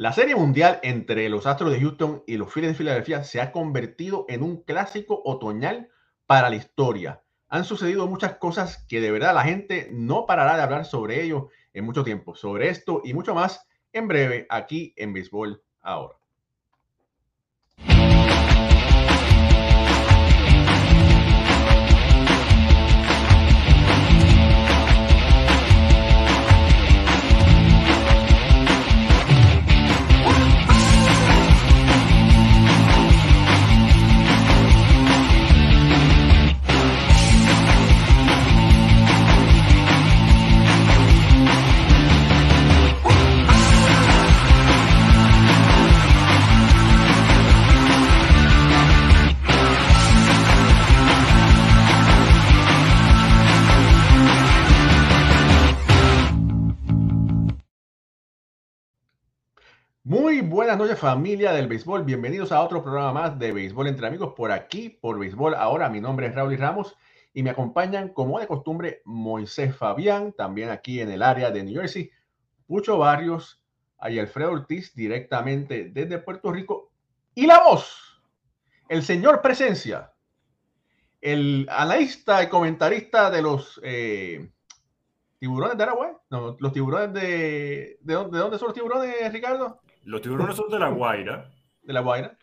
La serie mundial entre los Astros de Houston y los Phillies de Filadelfia se ha convertido en un clásico otoñal para la historia. Han sucedido muchas cosas que de verdad la gente no parará de hablar sobre ello en mucho tiempo. Sobre esto y mucho más en breve aquí en Béisbol ahora. Buenas noches familia del béisbol, bienvenidos a otro programa más de béisbol entre amigos por aquí, por béisbol ahora. Mi nombre es Raúl Ramos y me acompañan como de costumbre Moisés Fabián, también aquí en el área de New Jersey, Pucho Barrios y Alfredo Ortiz directamente desde Puerto Rico. Y la voz, el señor Presencia, el analista y comentarista de los eh, tiburones de Aragüey, no, los tiburones de, ¿de dónde son los tiburones, Ricardo? Los tiburones son de La Guaira. De La Guaira.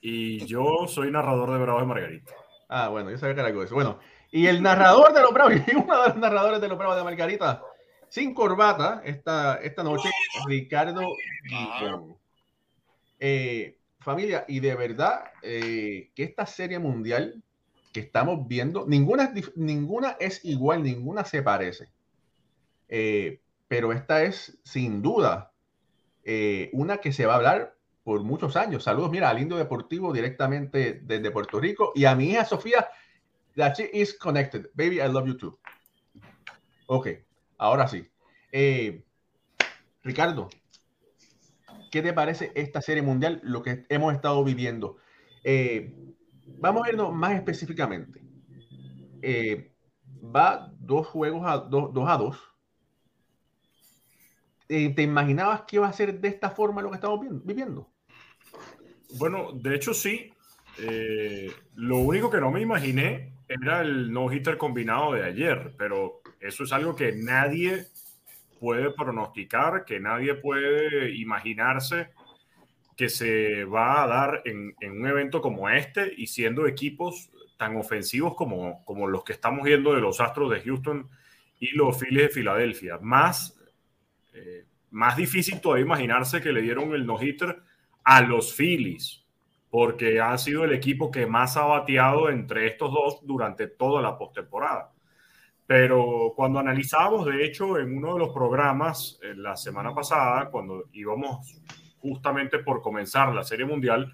Y yo soy narrador de Bravos de Margarita. Ah, bueno, yo sabía que era algo de eso. Bueno, y el narrador de los Bravos, y uno de los narradores de los Bravos de Margarita, sin corbata, esta, esta noche, Ricardo Guillón. Eh, familia, y de verdad eh, que esta serie mundial que estamos viendo, ninguna, ninguna es igual, ninguna se parece. Eh, pero esta es sin duda eh, una que se va a hablar por muchos años. Saludos, mira, al Indio Deportivo directamente desde Puerto Rico y a mi hija Sofía, that she is connected. Baby, I love you too. Ok, ahora sí. Eh, Ricardo, ¿qué te parece esta serie mundial, lo que hemos estado viviendo? Eh, vamos a vernos más específicamente. Eh, va dos juegos a dos, dos a dos ¿te imaginabas que iba a ser de esta forma lo que estamos viviendo? Bueno, de hecho sí. Eh, lo único que no me imaginé era el no-hitter combinado de ayer, pero eso es algo que nadie puede pronosticar, que nadie puede imaginarse que se va a dar en, en, un evento como este y siendo equipos tan ofensivos como, como los que estamos viendo de los Astros de Houston y los Phillies de Filadelfia. Más eh, más difícil todavía imaginarse que le dieron el no-hitter a los Phillies, porque ha sido el equipo que más ha bateado entre estos dos durante toda la postemporada. Pero cuando analizábamos, de hecho, en uno de los programas eh, la semana pasada, cuando íbamos justamente por comenzar la Serie Mundial,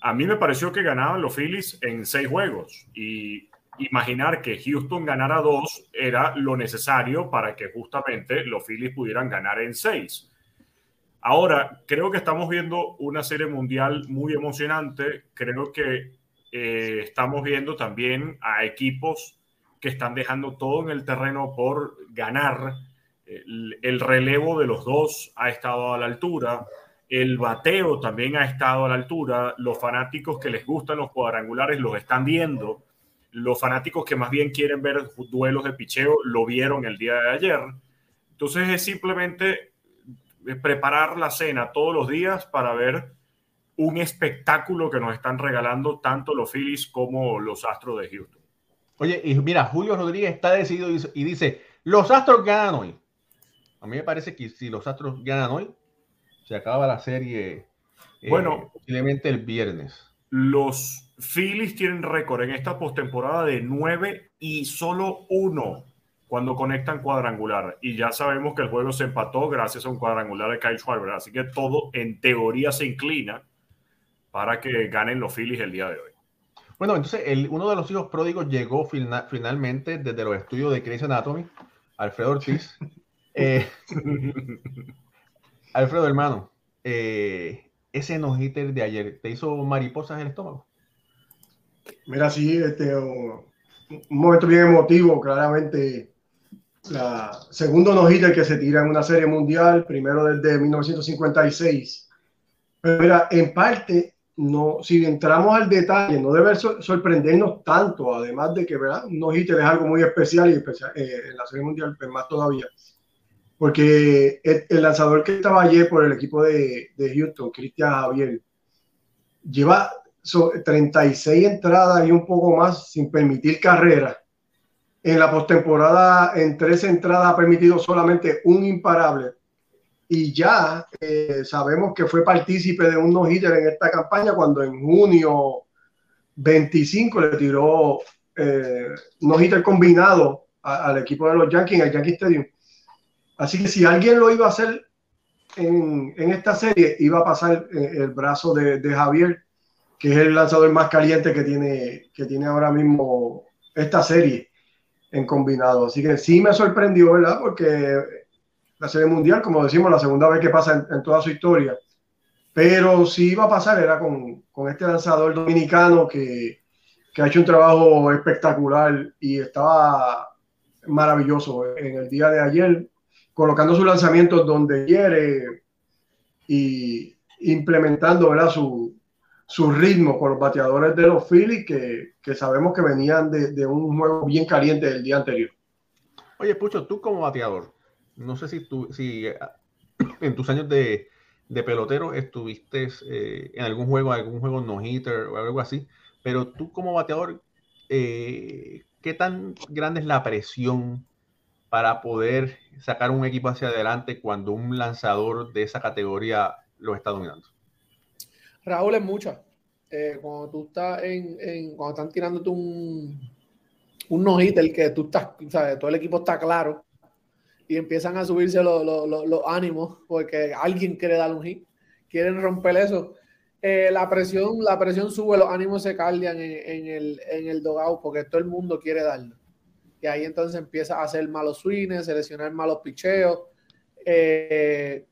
a mí me pareció que ganaban los Phillies en seis juegos y imaginar que Houston ganara dos era lo necesario para que justamente los Phillies pudieran ganar en seis. Ahora, creo que estamos viendo una serie mundial muy emocionante. Creo que eh, estamos viendo también a equipos que están dejando todo en el terreno por ganar. El, el relevo de los dos ha estado a la altura. El bateo también ha estado a la altura. Los fanáticos que les gustan los cuadrangulares los están viendo los fanáticos que más bien quieren ver duelos de picheo lo vieron el día de ayer. Entonces es simplemente eh, preparar la cena todos los días para ver un espectáculo que nos están regalando tanto los Phillies como los Astros de Houston. Oye, y mira, Julio Rodríguez está decidido y dice, los Astros ganan hoy. A mí me parece que si los Astros ganan hoy, se acaba la serie eh, bueno, posiblemente el viernes. Los Phillies tienen récord en esta postemporada de 9 y solo uno cuando conectan cuadrangular. Y ya sabemos que el juego se empató gracias a un cuadrangular de Kyle Schwarber. Así que todo en teoría se inclina para que ganen los Phillies el día de hoy. Bueno, entonces el, uno de los hijos pródigos llegó finalmente desde los estudios de Grey's Anatomy, Alfredo Ortiz. eh, Alfredo, hermano, eh, ese no-hitter de ayer te hizo mariposas en el estómago. Mira, sí, este, un momento bien emotivo, claramente la segundo no hitter que se tira en una serie mundial, primero desde 1956. Pero mira, en parte, no, si entramos al detalle, no debe sorprendernos tanto, además de que ¿verdad? un no hitter es algo muy especial y especial, eh, en la serie mundial, pues más todavía. Porque el, lanzador que estaba ayer por el equipo de, Houston, Cristian Javier, lleva 36 entradas y un poco más sin permitir carrera en la postemporada, en tres entradas, ha permitido solamente un imparable. Y ya eh, sabemos que fue partícipe de un no-hitter en esta campaña cuando en junio 25 le tiró eh, no-hitter combinado al equipo de los Yankees en el Yankee Stadium. Así que si alguien lo iba a hacer en, en esta serie, iba a pasar eh, el brazo de, de, Javier, que es el lanzador más caliente que tiene, que tiene ahora mismo esta serie en combinado. Así que sí me sorprendió, ¿verdad? Porque la Serie Mundial, como decimos, la segunda vez que pasa en, toda su historia. Pero sí iba a pasar, era con, con este lanzador dominicano que, que, ha hecho un trabajo espectacular y estaba maravilloso en el día de ayer, colocando sus lanzamientos donde quiere y implementando ¿verdad? Su, su ritmo con los bateadores de los Phillies que, que sabemos que venían de, de, un juego bien caliente del día anterior. Oye, Pucho, tú como bateador, no sé si tú, si en tus años de, de pelotero estuviste eh, en algún juego, algún juego no-hitter o algo así, pero tú como bateador, eh, ¿qué tan grande es la presión para poder sacar un equipo hacia adelante cuando un lanzador de esa categoría lo está dominando? Raúl, es mucha. Eh, cuando tú estás en, cuando están tirándote un, un no el que tú estás, sabes, todo el equipo está claro y empiezan a subirse los, los, los, ánimos porque alguien quiere dar un hit, quieren romper eso. Eh, la presión, la presión sube, los ánimos se caldean en, en el, en el dogado porque todo el mundo quiere darlo. Y ahí entonces empieza a hacer malos swings, seleccionar malos picheos. Eh,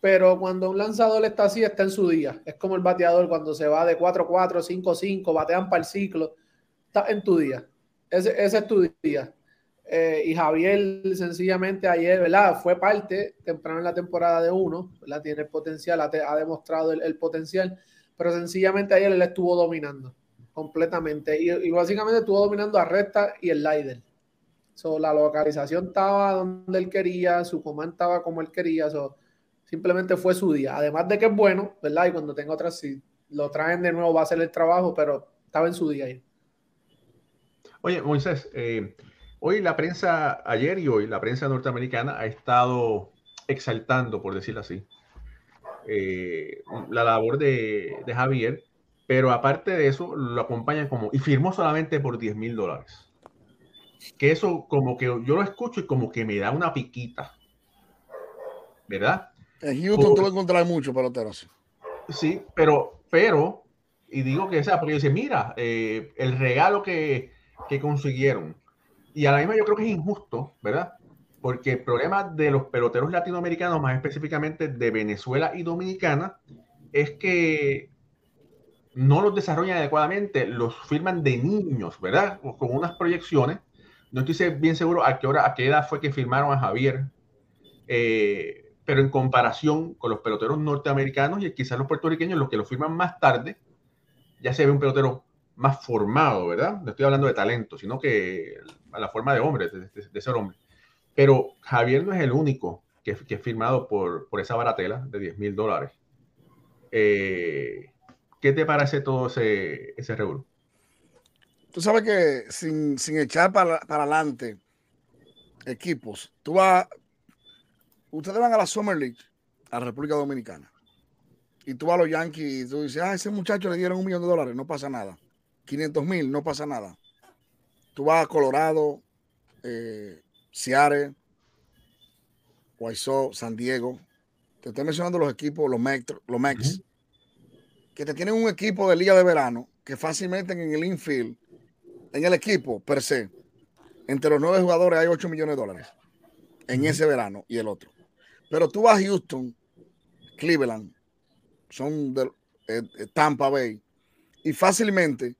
pero cuando un lanzador está así, está en su día. Es como el bateador cuando se va de 4-4, 5-5, batean para el ciclo. Está en tu día. Ese, ese es tu día. Eh, y Javier, sencillamente ayer, ¿verdad? Fue parte temprano en la temporada de uno, ¿verdad? Tiene el potencial, ha, ha demostrado el, potencial, pero sencillamente ayer él estuvo dominando completamente. Y, básicamente estuvo dominando a recta y el slider. So, la localización estaba donde él quería, su comando estaba como él quería. So, simplemente fue su día. Además de que es bueno, ¿verdad? Y cuando tenga otras, si lo traen de nuevo va a hacer el trabajo, pero estaba en su día ahí. Oye, Moisés, eh, hoy la prensa, ayer y hoy, la prensa norteamericana ha estado exaltando, por decirlo así, eh, la labor de, de, Javier, pero aparte de eso, lo acompañan como, y firmó solamente por 10 mil dólares. Que eso como que yo lo escucho y como que me da una piquita, ¿verdad? En Houston tú lo encontrarás mucho peloteros. Sí, pero, pero, y digo que sea, porque dice, mira, eh, el regalo que, que, consiguieron. Y a la misma yo creo que es injusto, ¿verdad? Porque el problema de los peloteros latinoamericanos, más específicamente de Venezuela y Dominicana, es que no los desarrollan adecuadamente, los firman de niños, ¿verdad? Con unas proyecciones. No estoy bien seguro a qué hora, a qué edad fue que firmaron a Javier. Eh, pero en comparación con los peloteros norteamericanos y quizás los puertorriqueños, los que lo firman más tarde, ya se ve un pelotero más formado, ¿verdad? No estoy hablando de talento, sino que a la forma de hombre, de, ser hombre. Pero Javier no es el único que, que es firmado por, por, esa baratela de 10 mil dólares. Eh, ¿Qué te parece todo ese, ese revuelo? Tú sabes que sin, sin echar para, para adelante equipos, tú vas, ustedes van a la Summer League, a la República Dominicana, y tú vas a los Yankees y tú dices, ah, ese muchacho le dieron un millón de dólares, no pasa nada. 500 mil, no pasa nada. Tú vas a Colorado, eh, Seattle, San Diego. Te estoy mencionando los equipos, los Mex, los Mex uh -huh. que te tienen un equipo de liga de verano que fácilmente en el infield, en el equipo per se, entre los nueve jugadores hay 8 millones de dólares en ese verano y el otro. Pero tú vas a Houston, Cleveland, son de eh, Tampa Bay, y fácilmente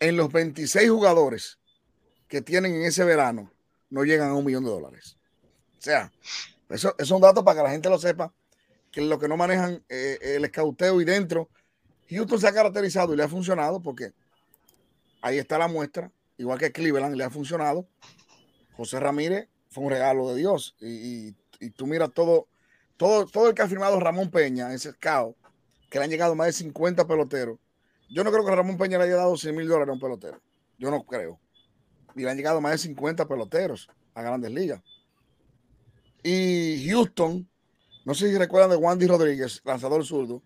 en los 26 jugadores que tienen en ese verano, no llegan a un millón de dólares. O sea, eso, es un dato para que la gente lo sepa, que lo que no manejan eh, el escauteo y dentro, Houston se ha caracterizado y le ha funcionado porque ahí está la muestra, igual que Cleveland le ha funcionado. José Ramírez fue un regalo de Dios y, tú miras todo, todo, todo el que ha firmado Ramón Peña, ese caos, que le han llegado más de 50 peloteros. Yo no creo que Ramón Peña le haya dado 100 mil dólares a un pelotero. Yo no creo. Y le han llegado más de 50 peloteros a grandes ligas. Y Houston, no sé si recuerdan de Wandy Rodríguez, lanzador zurdo,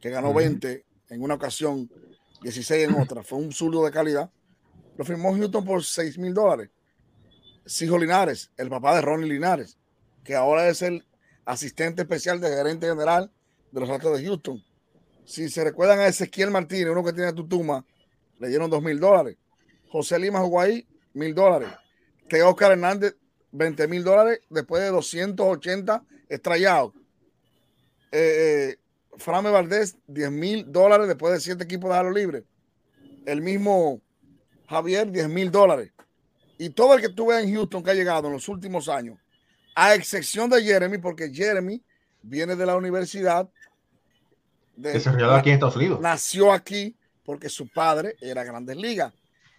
que ganó 20 en una ocasión, 16 en otra. Fue un zurdo de calidad. Lo firmó Houston por 6 mil dólares. Sijo Linares, el papá de Ronnie Linares, que ahora es el asistente especial de gerente general de los Astros de Houston. Si se recuerdan a Ezequiel Martínez, uno que tiene Tutuma, le dieron 2 mil dólares. José Lima jugó mil dólares. Que Oscar Hernández 20 mil dólares después de 280 estrellados. Eh, eh, Frame Valdés, 10 mil dólares después de 7 equipos de Jalo Libre. El mismo Javier, 10 mil dólares. Y todo el que tú en Houston que ha llegado en los últimos años, a excepción de Jeremy, porque Jeremy viene de la universidad. De, Desarrollado aquí en Estados Unidos. Nació aquí porque su padre era Grandes Ligas.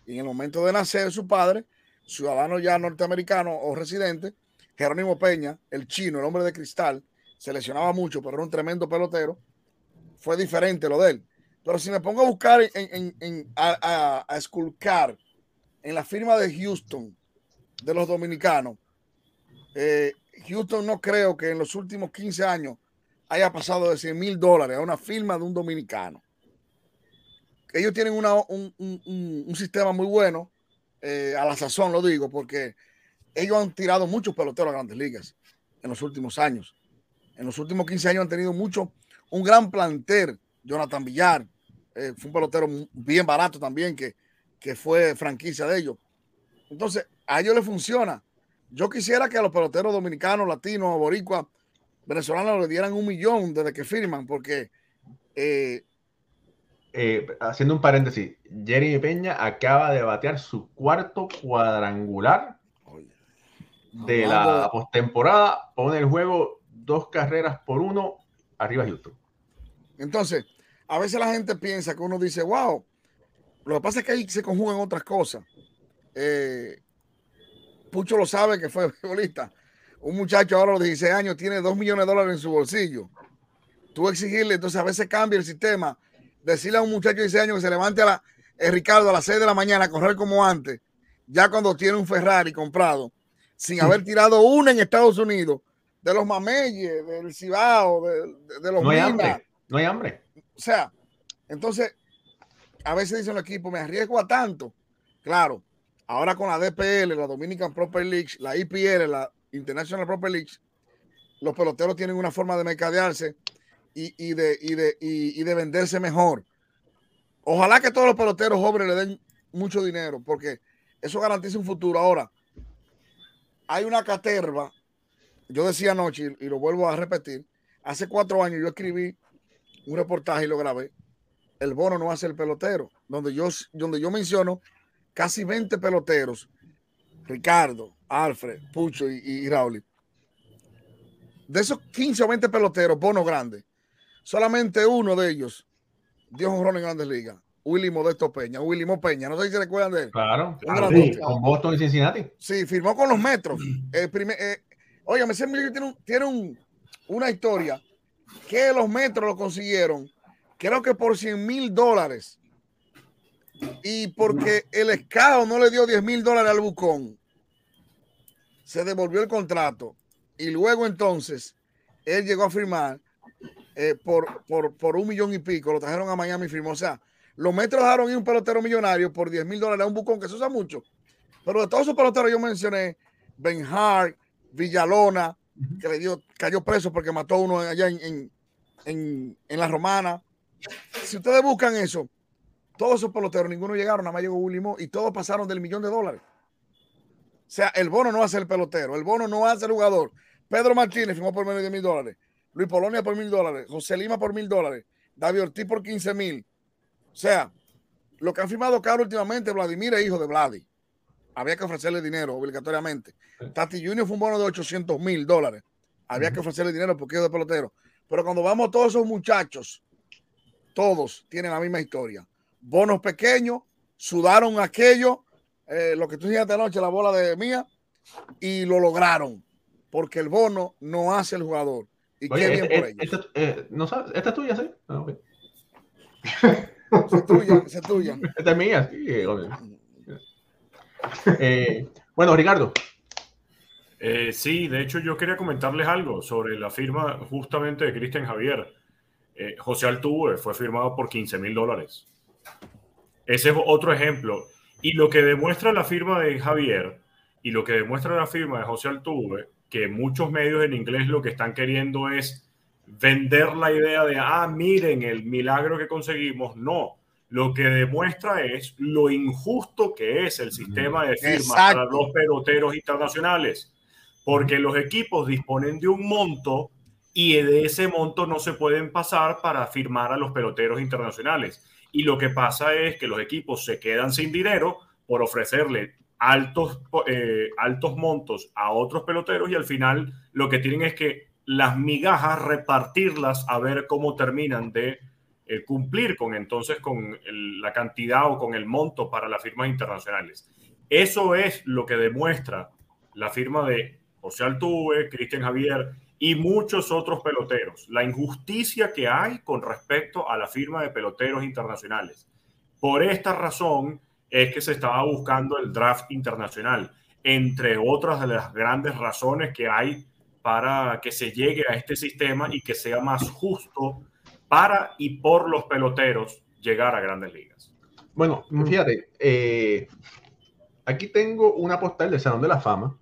Y en el momento de nacer su padre, ciudadano ya norteamericano o residente, Jerónimo Peña, el chino, el hombre de cristal, se lesionaba mucho, pero era un tremendo pelotero. Fue diferente lo de él. Pero si me pongo a buscar, en, a, esculcar en la firma de Houston, de los dominicanos, eh, Houston no creo que en los últimos 15 años haya pasado de 100 mil dólares a una firma de un dominicano. Ellos tienen un, sistema muy bueno eh, a la sazón lo digo, porque ellos han tirado muchos peloteros a grandes ligas en los últimos años. En los últimos 15 años han tenido mucho, un gran planter. Jonathan Villar eh, fue un pelotero bien barato también, que, que fue franquicia de ellos. Entonces, a ellos les funciona. Yo quisiera que a los peloteros dominicanos, latinos, boricuas, venezolanos le dieran un millón desde que firman, porque eh, eh, haciendo un paréntesis, Jeremy Peña acaba de batear su cuarto cuadrangular de la postemporada. Pone el juego dos carreras por uno arriba Houston. Entonces, a veces la gente piensa que uno dice, wow, lo que pasa es que ahí se conjugan otras cosas. Eh, Pucho lo sabe que fue futbolista. Un muchacho ahora a los 16 años tiene dos millones de dólares en su bolsillo. Tú exigirle, entonces a veces cambia el sistema decirle a un muchacho de 16 años que se levante a la, eh, Ricardo a las 6 de la mañana a correr como antes, ya cuando tiene un Ferrari comprado, sin haber tirado una en Estados Unidos, de los Mameyes, del Cibao, de, los No no hay hambre. O sea, entonces, a veces dicen los equipos, me arriesgo a tanto. Claro, ahora con la DPL, la Dominican Proper League, la IPL, la International Proper League, los peloteros tienen una forma de mercadearse y, de, de, y, de venderse mejor. Ojalá que todos los peloteros jóvenes le den mucho dinero, porque eso garantiza un futuro. Ahora, hay una caterva, yo decía anoche, y lo vuelvo a repetir, hace cuatro años yo escribí un reportaje y lo grabé, el bono no hace el pelotero, donde yo, donde yo menciono casi 20 peloteros, Ricardo, Alfred, Pucho y, y Raúl. De esos 15 o 20 peloteros, bono grande, Solamente uno de ellos dio un rol en Grandes Ligas. Willy Modesto Peña, Willy Mo Peña, no sé si se recuerdan de él. Claro, con Boston y Cincinnati. Sí, firmó con los Metros. El primer, eh, oye, me tiene, tiene una historia que los Metros lo consiguieron, creo que por 100 mil dólares. Y porque el escado no le dio 10 mil dólares al Bucón, se devolvió el contrato. Y luego entonces, él llegó a firmar eh, por, por, un millón y pico, lo trajeron a Miami y firmó. O sea, los metros dejaron ir un pelotero millonario por 10 mil dólares a un bucón, que se usa mucho. Pero de todos esos peloteros yo mencioné, Ben Hart, Villalona, que le dio, cayó preso porque mató a uno allá en, en, en, la Romana. Si ustedes buscan eso, todos esos peloteros, ninguno llegaron, nada más llegó Willy y todos pasaron del millón de dólares. O sea, el bono no hace el pelotero, el bono no hace el jugador. Pedro Martínez firmó por menos de mil dólares. Luis Polonia por mil dólares, José Lima por mil dólares, David Ortiz por 15 mil. O sea, lo que han firmado caro últimamente, Vladimir es hijo de Vladi. Había que ofrecerle dinero obligatoriamente. Tati Junior fue un bono de 800 mil dólares. Había que ofrecerle dinero porque es de pelotero. Pero cuando vamos todos esos muchachos, todos tienen la misma historia. Bonos pequeños, sudaron aquello, eh, lo que tú dijiste anoche, la bola de mía, y lo lograron. Porque el bono no hace el jugador. Y qué bien por ellos. Esta, eh, ¿no sabes? ¿Esta es tuya, sí? Ah, es tuya, es tuya. Esta es mía, sí. eh, obvio. Eh, bueno, Ricardo. Eh, sí, de hecho yo quería comentarles algo sobre la firma justamente de Cristian Javier. Eh, José Altuve fue firmado por 15 mil dólares. Ese es otro ejemplo. Y lo que demuestra la firma de Javier y lo que demuestra la firma de José Altuve, que muchos medios en inglés lo que están queriendo es vender la idea de, ah, miren el milagro que conseguimos. No, lo que demuestra es lo injusto que es el sistema de firmas Exacto. para los peloteros internacionales, porque los equipos disponen de un monto y de ese monto no se pueden pasar para firmar a los peloteros internacionales. Y lo que pasa es que los equipos se quedan sin dinero por ofrecerle altos, eh, altos montos a otros peloteros y al final lo que tienen es que las migajas repartirlas a ver cómo terminan de cumplir con entonces con la cantidad o con el monto para las firmas internacionales. Eso es lo que demuestra la firma de José Altuve, Cristian Javier y muchos otros peloteros. La injusticia que hay con respecto a la firma de peloteros internacionales. Por esta razón es que se estaba buscando el draft internacional, entre otras de las grandes razones que hay para que se llegue a este sistema y que sea más justo para y por los peloteros llegar a grandes ligas. Bueno, fíjate, eh, aquí tengo una postal del Salón de la Fama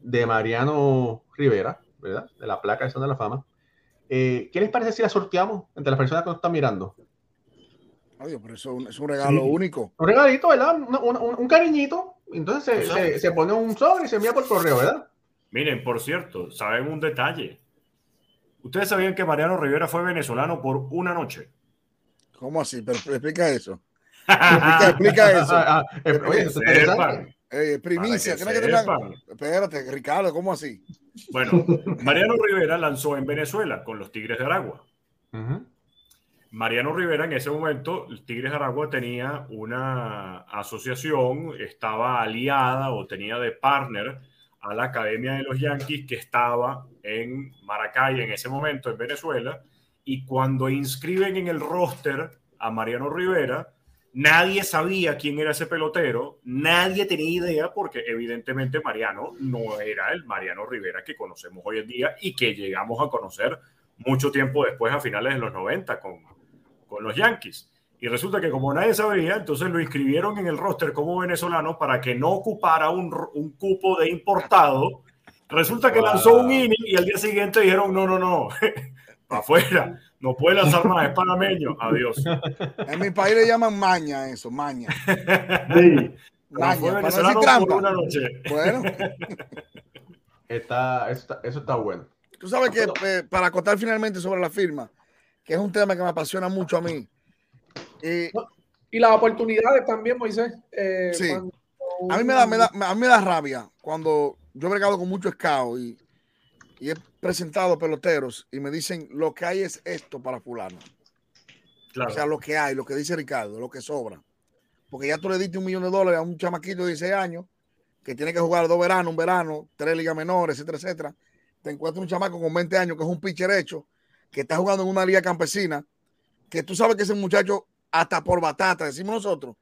de Mariano Rivera, ¿verdad? De la placa del Salón de la Fama. Eh, ¿Qué les parece si la sorteamos entre las personas que nos están mirando? Adiós, pero eso es un- regalo Sí. único. Un regalito, ¿verdad? Un, un- un- cariñito. Entonces se, se- se pone un sobre y se envía por correo, ¿verdad? Miren, por cierto, saben un detalle. Ustedes sabían que Mariano Rivera fue venezolano por una noche. ¿Cómo así? Pero explica eso. Explica, explica eso. Ah, ah, eh, oye, eso está interesante. Sepan, Eh, primicia. Espérate, Ricardo, ¿cómo así? Bueno, Mariano Rivera lanzó en Venezuela con los Tigres de Aragua. Mariano Rivera en ese momento, el Tigres de Aragua tenía una asociación, estaba aliada o tenía de partner a la Academia de los Yankees que estaba en Maracay en ese momento, en Venezuela, y cuando inscriben en el roster a Mariano Rivera, nadie sabía quién era ese pelotero, nadie tenía idea porque evidentemente Mariano no era el Mariano Rivera que conocemos hoy en día y que llegamos a conocer mucho tiempo después, a finales de los 90, con, con los Yankees. Y resulta que como nadie sabía, entonces lo inscribieron en el roster como venezolano para que no ocupara un, un cupo de importado. Resulta que Wow. lanzó un inning y al día siguiente dijeron, no, no, no, afuera, no puede lanzar más, es panameño, adiós. En mi país le llaman maña a eso, maña. Sí. Maña, fue para no trampa. una noche. Bueno, Está, eso, está, eso está bueno. tú sabes que eh, para acotar finalmente sobre la firma, que es un tema que me apasiona mucho a mí. Eh, Y las oportunidades también, Moisés. eh, Sí. cuando a mí me da, me da- a mí me da rabia cuando yo he bregado con muchos scouts y, y he presentado peloteros y me dicen lo que hay es esto para fulano. Claro. O sea, lo que hay, lo que dice Ricardo, lo que sobra. Porque ya tú le diste un millón de dólares a un chamaquito de 16 años que tiene que jugar dos veranos, un verano, tres ligas menores, etcétera, etcétera. Te encuentras un chamaco con 20 años que es un pitcher hecho, que está jugando en una liga campesina, que tú sabes que ese muchacho, hasta por batata, decimos nosotros,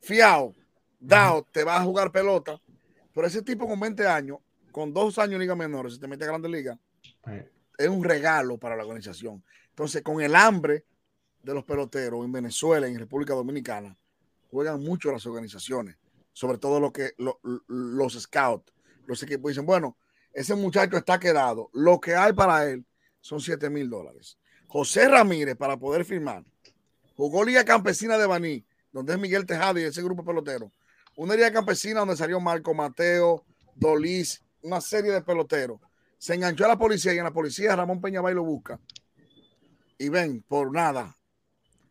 fiao, dao, te va a jugar pelota. Pero ese tipo con 20 años, con dos años en liga menores, se te mete a grandes ligas, es un regalo para la organización. Entonces, con el hambre de los peloteros en Venezuela, en República Dominicana, juegan mucho las organizaciones, sobre todo lo que, lo- los scouts. Los equipos dicen, bueno, ese muchacho está quedado, lo que hay para él son 7 mil dólares. José Ramírez, para poder firmar, jugó Liga Campesina de Baní, donde es Miguel Tejada y ese grupo pelotero. Una Liga Campesina donde salió Marco Mateo, Dolis, una serie de peloteros se enganchó a la policía y en la policía Ramón Peñabay lo busca. Y ven, por nada,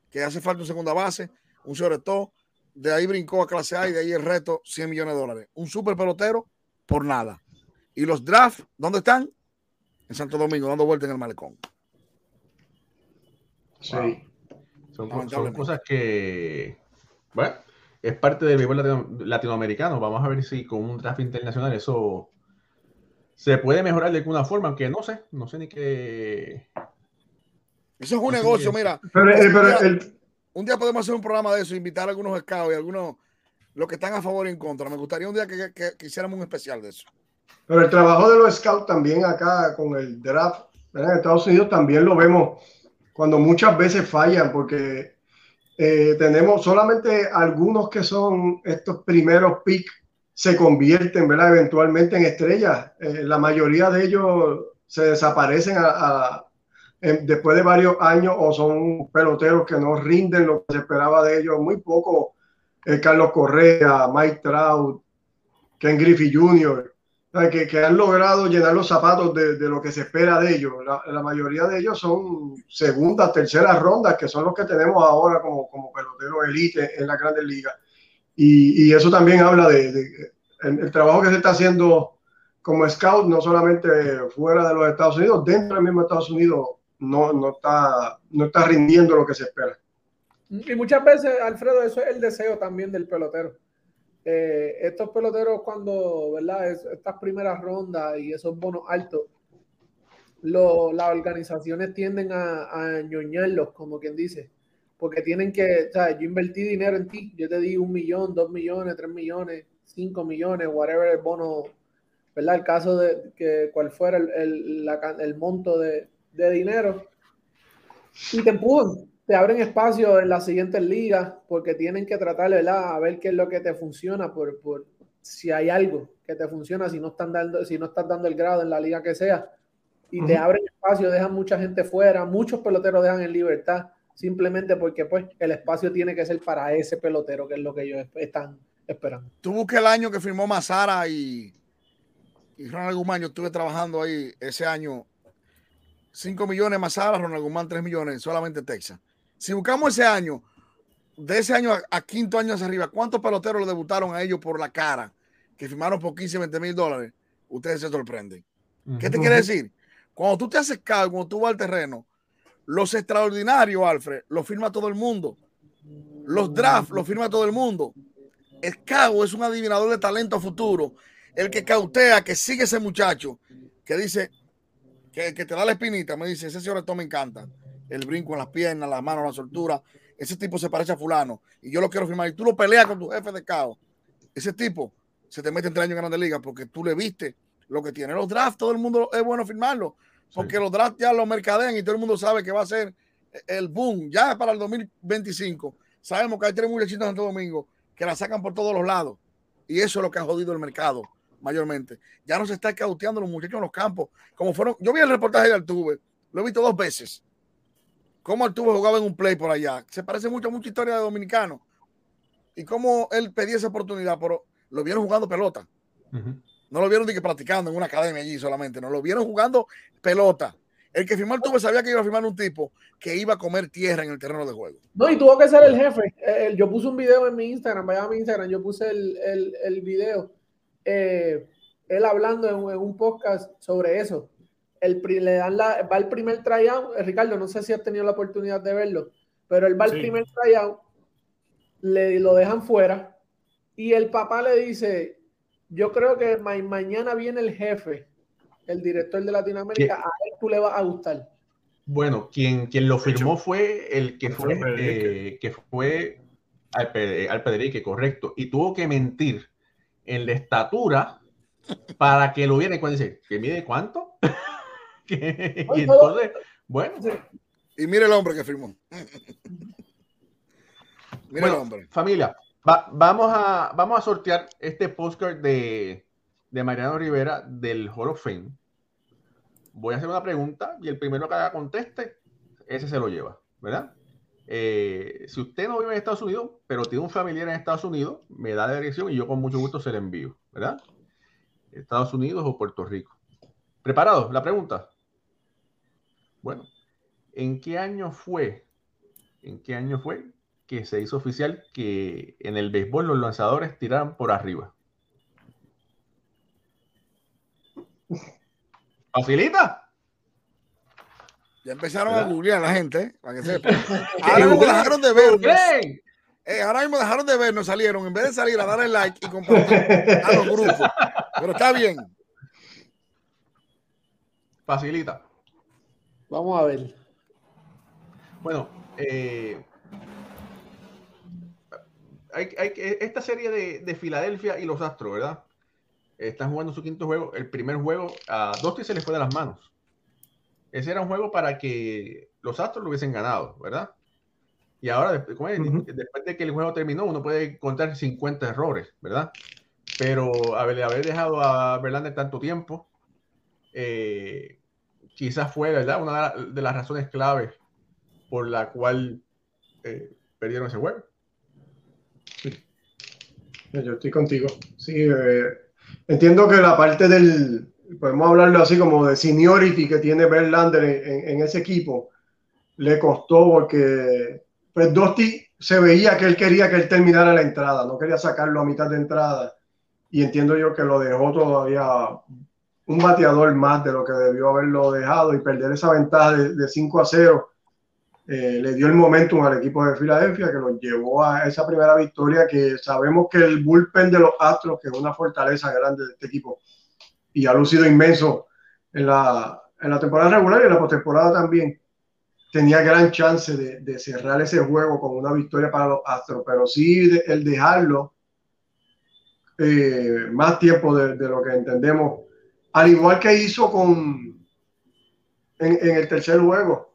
que hace falta un segunda base, un sobre todo, de ahí brincó a clase A y de ahí el reto 100 millones de dólares. Un super pelotero por nada. Y los drafts, ¿dónde están? En Santo Domingo, dando vueltas en el malecón. Sí. Son, son, cosas que, bueno, es parte del béisbol latinoamericano. Vamos a ver si con un draft internacional eso se puede mejorar de alguna forma, aunque no sé, no sé ni qué. Eso es un negocio, mira. Pero, eh, pero el, un día podemos hacer un programa de eso, invitar a algunos scouts y algunos los que están a favor y en contra. Me gustaría un día que, que, hiciéramos un especial de eso. Pero el trabajo de los scouts también acá con el draft en Estados Unidos también lo vemos cuando muchas veces fallan porque eh, tenemos solamente algunos que son estos primeros picks se convierten. Eventualmente en estrellas. Eh, la mayoría de ellos se desaparecen a, después de varios años o son peloteros que no rinden lo que se esperaba de ellos. Muy poco eh, Carlos Correa, Mike Trout, Ken Griffey Jr., que, que, han logrado llenar los zapatos de, lo que se espera de ellos. La, mayoría de ellos son segundas, terceras rondas, que son los que tenemos ahora como, como peloteros elite en la grandes ligas. Y, eso también habla de, el, trabajo que se está haciendo como scout, no solamente fuera de los Estados Unidos, dentro del mismo Estados Unidos, no, no, está, no está rindiendo lo que se espera. Y muchas veces, Alfredo, eso es el deseo también del pelotero. Eh, estos peloteros cuando, ¿verdad? Es, estas primeras rondas y esos bonos altos, las organizaciones tienden a, a ñoñarlos, como quien dice, porque tienen que, o sea, yo invertí dinero en ti, yo te di un millón, dos millones, tres millones, cinco millones, whatever el bono, ¿verdad? El caso de que cuál fuera el, el monto de, de dinero y te empujan, te abren espacio en las siguientes ligas porque tienen que tratar ¿verdad? a ver qué es lo que te funciona por, por si hay algo que te funciona si no están dando si no estás dando el grado en la liga que sea y uh -huh. te abren espacio dejan mucha gente fuera muchos peloteros dejan en libertad simplemente porque pues el espacio tiene que ser para ese pelotero que es lo que ellos están esperando tú busques el año que firmó Mazara y y Ronald Guzmán yo estuve trabajando ahí ese año 5 millones más Sara, Ronald Guzmán 3 millones, solamente Texas. Si buscamos ese año, de ese año a, a, quinto año hacia arriba, ¿cuántos peloteros le debutaron a ellos por la cara? Que firmaron por 15, 20 mil dólares. Ustedes se sorprenden. Uh -huh. ¿Qué te quiere decir? Cuando tú te haces cargo, cuando tú vas al terreno, los extraordinarios, Alfred, lo firma todo el mundo. Los drafts lo firma todo el mundo. El cago es un adivinador de talento futuro. El que cautea, que sigue ese muchacho, que dice, que, que, te da la espinita, me dice, ese señor me encanta. El brinco en las piernas, las manos, la soltura. Ese tipo se parece a fulano. Y yo lo quiero firmar. Y tú lo peleas con tu jefe de caos. Ese tipo se te mete entre años en Grandes Ligas porque tú le viste lo que tiene. Los drafts, todo el mundo es bueno firmarlo. Porque sí. los drafts ya los mercadean y todo el mundo sabe que va a ser el boom. Ya para el 2025 sabemos que hay tres muchachitos en Santo Domingo que la sacan por todos los lados. Y eso es lo que ha jodido el mercado mayormente. Ya no se está cauteando los muchachos en los campos. Como fueron, yo vi el reportaje de Altuve, lo he visto dos veces. Cómo Altuve jugaba en un play por allá. Se parece mucho a mucha historia de dominicano. Y cómo él pedía esa oportunidad, pero lo vieron jugando pelota. Uh -huh. No lo vieron de que practicando en una academia allí solamente, no lo vieron jugando pelota. El que firmó Altuve sabía que iba a firmar un tipo que iba a comer tierra en el terreno de juego. No, y tuvo que ser el jefe. Eh, yo puse un video en mi Instagram, vaya a mi Instagram, yo puse el, el, el video eh, él hablando en, en, un podcast sobre eso. El, le dan la, va el primer tryout, eh, Ricardo, no sé si has tenido la oportunidad de verlo, pero él va sí. el primer tryout, le lo dejan fuera y el papá le dice, yo creo que ma mañana viene el jefe, el director de Latinoamérica, ¿Qué? a él tú le vas a gustar. Bueno, quien, quien lo firmó fue el que fue, eh, que fue al, al Pedrique, correcto, y tuvo que mentir en la estatura para que lo viera cuando dice, ¿que mide cuánto? y entonces, bueno. Y mire el hombre que firmó. mire bueno, el hombre. Familia, va, vamos, a, vamos a sortear este postcard de, de Mariano Rivera del Hall of Fame. Voy a hacer una pregunta y el primero que haga conteste, ese se lo lleva, ¿verdad? Eh, si usted no vive en Estados Unidos, pero tiene un familiar en Estados Unidos, me da la dirección y yo con mucho gusto se la envío, ¿verdad? Estados Unidos o Puerto Rico. ¿Preparados? La pregunta. Bueno, ¿en qué año fue? ¿En qué año fue que se hizo oficial que en el béisbol los lanzadores tiran por arriba? ¿Facilita? Ya empezaron a googlear la gente, ¿eh? para que sepa. Ahora mismo dejaron de vernos. Eh, ahora mismo dejaron de vernos, salieron. En vez de salir a darle like y compartir a los grupos. Pero está bien. Facilita. Vamos a ver. Bueno, eh, hay, hay, esta serie de, de, Filadelfia y los Astros, ¿verdad? Están jugando su quinto juego. El primer juego a Dusty se les fue de las manos. Ese era un juego para que los Astros lo hubiesen ganado, ¿verdad? Y ahora, después, después de que el juego terminó, uno puede contar 50 errores, ¿verdad? Pero haber, haber dejado a Verlander tanto tiempo, eh, quizás fue, ¿verdad? Una de las razones claves por la cual eh, perdieron ese juego. Yo estoy contigo. Sí, eh, entiendo que la parte del, podemos hablarlo así como de seniority que tiene Verlander en, en, ese equipo, le costó porque pues Dosti se veía que él quería que él terminara la entrada, no quería sacarlo a mitad de entrada. Y entiendo yo que lo dejó todavía un bateador más de lo que debió haberlo dejado y perder esa ventaja de, de 5 a 0 eh, le dio el momentum al equipo de Filadelfia que lo llevó a esa primera victoria que sabemos que el bullpen de los Astros, que es una fortaleza grande de este equipo y ha lucido inmenso en la, en la temporada regular y en la postemporada también, tenía gran chance de, cerrar ese juego con una victoria para los Astros, pero sí el dejarlo eh, más tiempo de, lo que entendemos, al igual que hizo con en, el tercer juego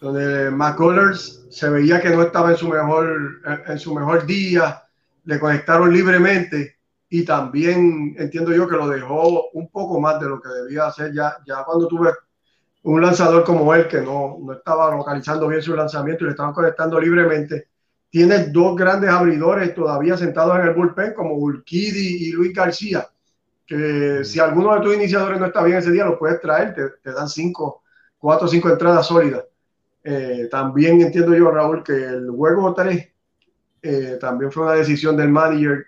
donde McCullers se veía que no estaba en su mejor, en su mejor día, le conectaron libremente y también entiendo yo que lo dejó un poco más de lo que debía hacer ya, ya cuando tuve un lanzador como él que no, no estaba localizando bien su lanzamiento y le estaban conectando libremente. Tiene dos grandes abridores todavía sentados en el bullpen como Urquidi y Luis García, que si alguno de tus iniciadores no está bien ese día, lo puedes traer, te, te dan cinco, cuatro o cinco entradas sólidas. Eh, también entiendo yo, Raúl, que el juego 3 eh, también fue una decisión del manager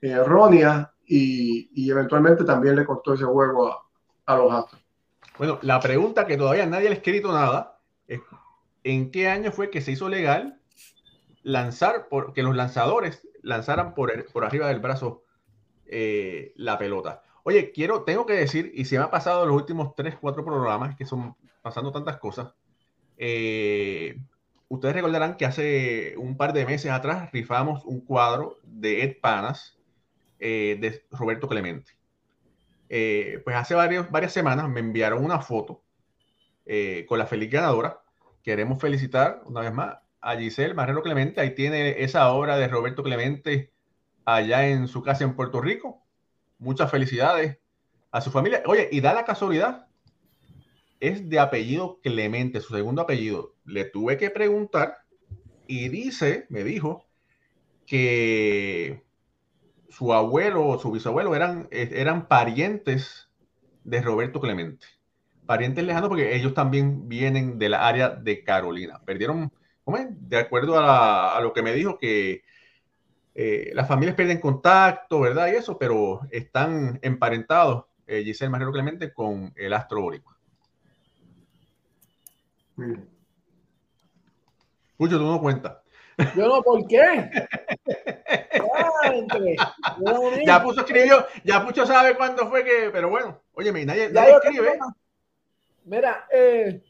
eh, errónea y, y, eventualmente también le costó ese juego a, a, los Astros. Bueno, la pregunta que todavía nadie le ha escrito nada es ¿en qué año fue que se hizo legal lanzar, por, que los lanzadores lanzaran por, el, por arriba del brazo eh, la pelota? Oye, quiero, tengo que decir, y se me ha pasado los últimos 3, 4 programas, que son pasando tantas cosas, eh, ustedes recordarán que hace un par de meses atrás rifamos un cuadro de Ed Panas eh, de Roberto Clemente. Pues hace varios, varias semanas me enviaron una foto con la feliz ganadora. Queremos felicitar una vez más a Giselle Marrero Clemente. Ahí tiene esa obra de Roberto Clemente allá en su casa en Puerto Rico. Muchas felicidades a su familia. Oye, y da la casualidad es de apellido Clemente, su segundo apellido. Le tuve que preguntar y dice, me dijo, que su abuelo o su bisabuelo eran, eran parientes de Roberto Clemente. Parientes lejanos porque ellos también vienen de la área de Carolina. Perdieron. De acuerdo a, a, lo que me dijo, que eh, las familias pierden contacto, ¿verdad? Y eso, pero están emparentados, eh, Giselle Marrero Clemente, con el astro boricua. Pucho, tú no cuentas. Yo no, ¿por qué? ya Pucho escribió, ya Pucho sabe cuándo fue que, pero bueno, oye, nadie, nadie escribe. Mira, eh,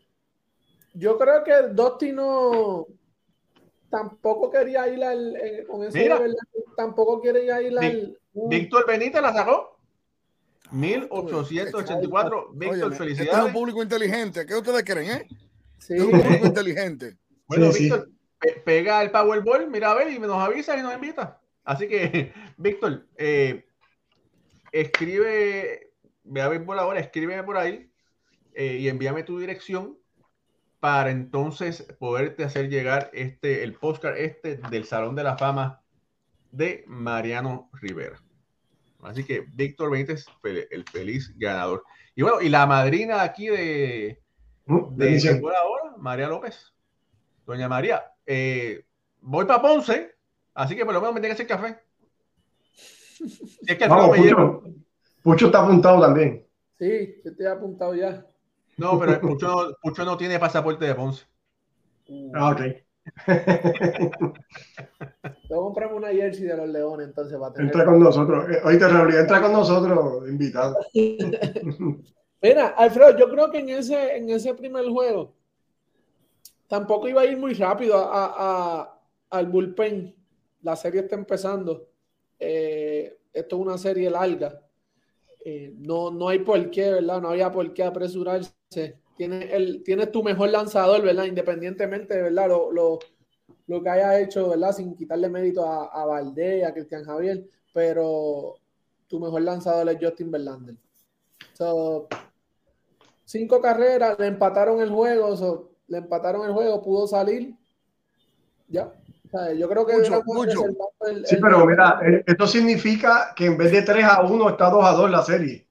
yo creo que Dosti no tampoco quería ir al eh, con eso Mira, verdad, tampoco quería ir al Víctor Benítez la sacó 1884 Víctor, felicidades. Este es un público inteligente, ¿qué ustedes creen, eh? Sí. Es un público inteligente. Bueno, sí, Víctor, sí. pe pega el Powerball, mira a ver y nos avisa y nos invita. Así que, Víctor, eh, escribe, ve a ver por ahora, escríbeme por ahí eh, y envíame tu dirección para entonces poderte hacer llegar este, el postcard este del Salón de la Fama de Mariano Rivera. Así que Víctor Benítez, el feliz ganador. Y bueno, y la madrina aquí de, de ahora, María López. Doña María, eh, voy para Ponce, así que por lo menos me tiene que hacer café. Si es que el Vamos, Pucho, Pucho está apuntado también. Sí, yo estoy apuntado ya. No, pero Pucho, no- Pucho no tiene pasaporte de Ponce. Ah, ok. Comprarme una jersey de los Leones entonces para tener. Entra con nosotros. Eh, Oíste, Raúl, entra con nosotros, invitado. Mira, Alfredo, yo creo que en ese, en ese primer juego tampoco iba a ir muy rápido a, a- a- al bullpen. La serie está empezando. Eh, esto es una serie larga. Eh, no, no hay por qué, ¿verdad? No había por qué apresurarse. Tienes, el, tienes tu mejor lanzador, ¿verdad? Independientemente, ¿verdad? Lo, lo, lo que haya hecho, ¿verdad? Sin quitarle mérito a, a Valdés, a Cristian Javier, pero tu mejor lanzador es Justin Verlander. So, cinco carreras, le empataron el juego, so, le empataron el juego, pudo salir. Ya. O sea, yo creo que Mucho, mucho. el- Sí, pero mira, eh, esto significa que en vez de 3 a 1 está 2 a 2 la serie.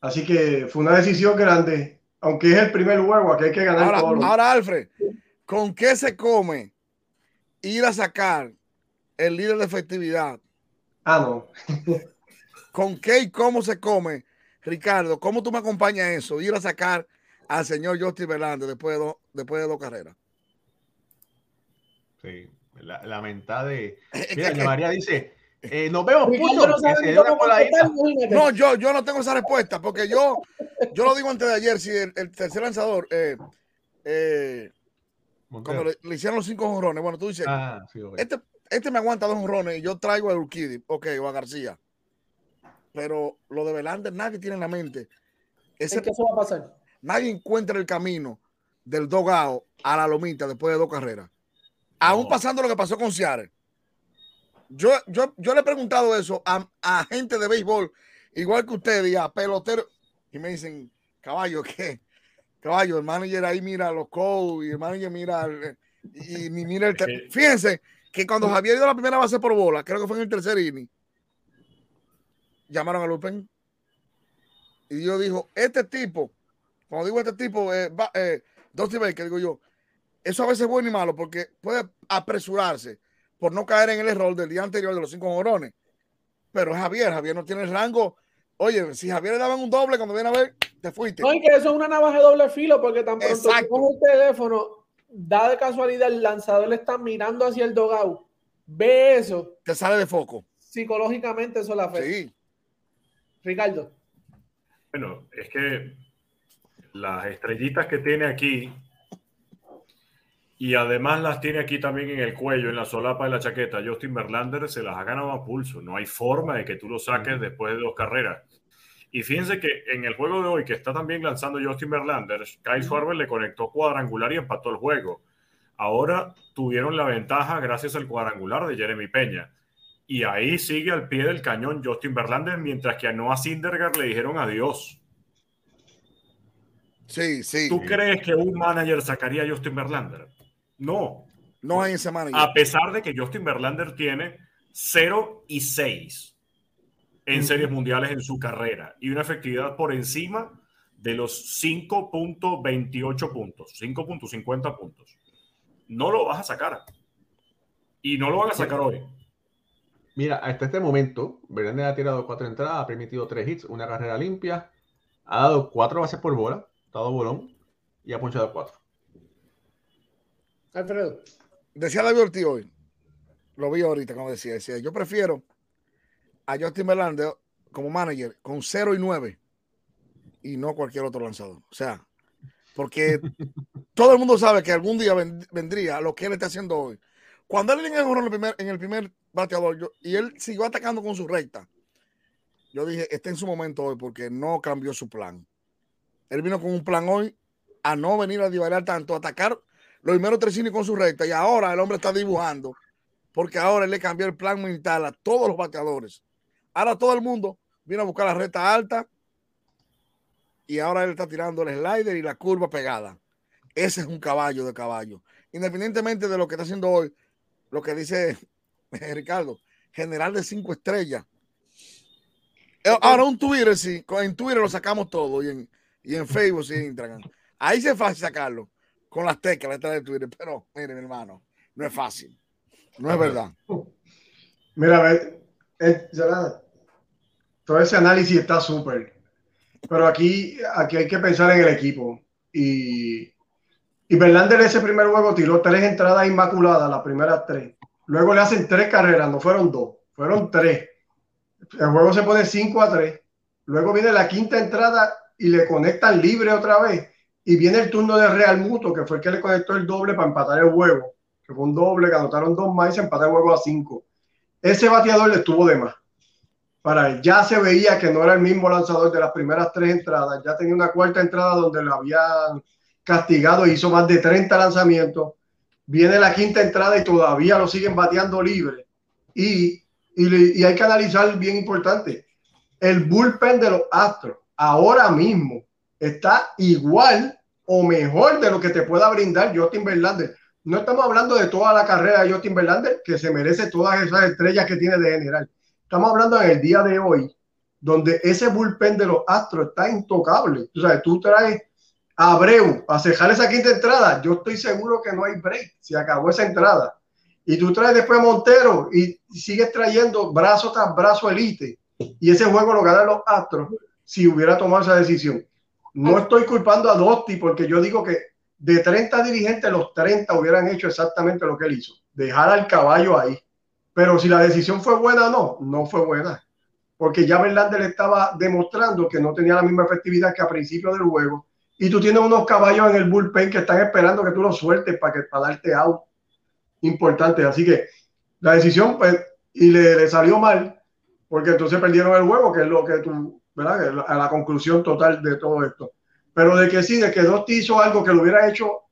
Así que fue una decisión grande. Aunque es el primer juego, aquí hay que ganar Ahora, todos los- ahora, Alfred, ¿con qué se come ir a sacar el líder de efectividad? Ah, no. ¿Con qué y cómo se come? Ricardo, ¿cómo tú me acompañas a eso? Ir a sacar al señor Justin Verlander después de, dos- después de dos carreras. Sí, la, la mentada de. Mira, que- María dice: eh, Nos vemos, Pucho. no yo, yo no tengo esa respuesta porque yo, yo lo digo antes de ayer. Si el, el tercer lanzador, eh, eh, cuando le, le hicieron los cinco jonrones, bueno, tú dices, Ah, sí, este, este me aguanta dos jonrones y yo traigo a Urquidi, ok, o a García. Pero lo de Verlander nadie tiene en la mente. Es Ese, que eso va a pasar. nadie encuentra el camino del dogao a la lomita después de dos carreras. Aún pasando lo que pasó con Seattle. Yo, yo, yo le he preguntado eso a, a gente de béisbol, igual que ustedes, y a peloteros, y me dicen, caballo, ¿qué? Caballo, el manager ahí mira los codes y el manager mira el- y, ni mira el... Fíjense que cuando Javier dio la primera base por bola, creo que fue en el tercer inning, llamaron al Open y yo dijo, este tipo, cuando digo este tipo, eh, eh, Dusty Baker, digo yo, eso a veces es bueno y malo porque puede apresurarse por no caer en el error del día anterior de los cinco morones. Pero es Javier, Javier no tiene el rango. Oye, si Javier le daban un doble cuando viene a ver, te fuiste. No, y que eso es una navaja de doble filo, porque tan pronto Exacto. coges el teléfono, da de casualidad, el lanzador le está mirando hacia el dogout, ve eso, Te sale de foco. psicológicamente eso la afecta. Sí. Ricardo. Bueno, es que las estrellitas que tiene aquí y además las tiene aquí también en el cuello, en la solapa de la chaqueta, Justin Verlander se las ha ganado a pulso. No hay forma de que tú lo saques después de dos carreras. Y fíjense que en el juego de hoy, que está también lanzando Justin Verlander, Kyle Schwarber le conectó cuadrangular y empató el juego. Ahora tuvieron la ventaja gracias al cuadrangular de Jeremy Peña. Y ahí sigue al pie del cañón Justin Verlander, mientras que a Noah Syndergaard le dijeron adiós. Sí, sí. ¿Tú crees que un manager sacaría a Justin Verlander? No. No hay ese manager. A pesar de que Justin Verlander tiene 0 y 6 en series mundiales en su carrera y una efectividad por encima de los 5.28 puntos, 5.50 puntos. No lo vas a sacar. Y no lo van a sacar hoy. Mira, hasta este momento, Verlander ha tirado cuatro entradas, ha permitido tres hits, una carrera limpia, ha dado cuatro bases por bola, ha dado bolón y ha ponchado cuatro. Alfredo. Decía David Ortiz hoy, lo vi ahorita como decía, decía, yo prefiero a Justin Verlander como manager con 0 y 9 y no cualquier otro lanzador. O sea, porque todo el mundo sabe que algún día ven- vendría lo que él está haciendo hoy. Cuando él en el, en el primer, en el primer bateador yo- y él siguió atacando con su recta, yo dije, está en su momento hoy porque no cambió su plan. Él vino con un plan hoy a no venir a divagar tanto, a atacar los primeros tres innings con su recta y ahora el hombre está dibujando porque ahora él le cambió el plan mental a todos los bateadores. Ahora todo el mundo vino a buscar la recta alta y ahora él está tirando el slider y la curva pegada. Ese es un caballo de caballo. Independientemente de lo que está haciendo hoy, lo que dice Ricardo, general de cinco estrellas. Eh, Ahora un Twitter, sí, en Twitter lo sacamos todo y en, y en Facebook y en Instagram. Ahí sí es fácil sacarlo con las teclas detrás de Twitter, pero mire, mi hermano, no es fácil. No es verdad. Mira, a ver, eh, todo ese análisis está súper. Pero aquí, aquí hay que pensar en el equipo. Y, y Verlander ese primer juego tiró tres entradas inmaculadas, las primeras tres. Luego le hacen tres carreras, no fueron dos, fueron tres. El juego se pone 5 a 3. Luego viene la quinta entrada y le conectan libre otra vez. Y viene el turno de Real Muto, que fue el que le conectó el doble para empatar el juego. Que fue un doble, que anotaron dos más y se empató el juego a cinco. Ese bateador le estuvo de más. Para él ya se veía que no era el mismo lanzador de las primeras tres entradas. Ya tenía una cuarta entrada donde lo habían castigado e hizo más de 30 lanzamientos. Viene la quinta entrada y todavía lo siguen bateando libre. Y, y, y hay que analizar bien importante. El bullpen de los Astros ahora mismo está igual o mejor de lo que te pueda brindar Justin Verlander. No estamos hablando de toda la carrera de Justin Verlander, que se merece todas esas estrellas que tiene de general. Estamos hablando en el día de hoy, donde ese bullpen de los Astros está intocable. O sea, tú traes a Abreu a cejar esa quinta entrada, yo estoy seguro que no hay break, se acabó esa entrada. Y tú traes después a Montero y sigues trayendo brazo tras brazo elite. Y ese juego lo ganan los Astros si hubiera tomado esa decisión. No estoy culpando a Dosti porque yo digo que de 30 dirigentes, los 30 hubieran hecho exactamente lo que él hizo, dejar al caballo ahí. Pero si la decisión fue buena o no, no fue buena. Porque ya Verlander estaba demostrando que no tenía la misma efectividad que a principio del juego. Y tú tienes unos caballos en el bullpen que están esperando que tú los sueltes para, que, para darte out. Importante. Así que la decisión, pues, y le, le salió mal, porque entonces perdieron el juego, que es lo que tú ¿verdad? A la conclusión total de todo esto. Pero de que sí, de que Dosti hizo algo que lo hubiera hecho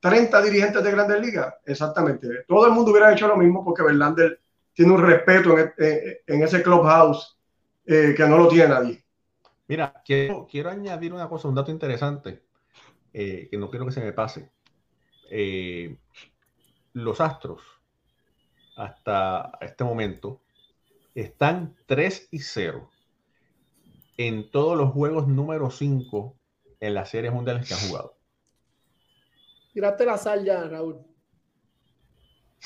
30 dirigentes de Grandes Ligas, exactamente. Todo el mundo hubiera hecho lo mismo porque Verlander tiene un respeto en, e, en ese clubhouse eh, que no lo tiene nadie. Mira, quiero, quiero añadir una cosa, un dato interesante, eh, que no quiero que se me pase. Eh, los Astros, hasta este momento, están 3 y 0 en todos los juegos número 5 en las series mundiales que han jugado. Tiraste la sal ya, Raúl.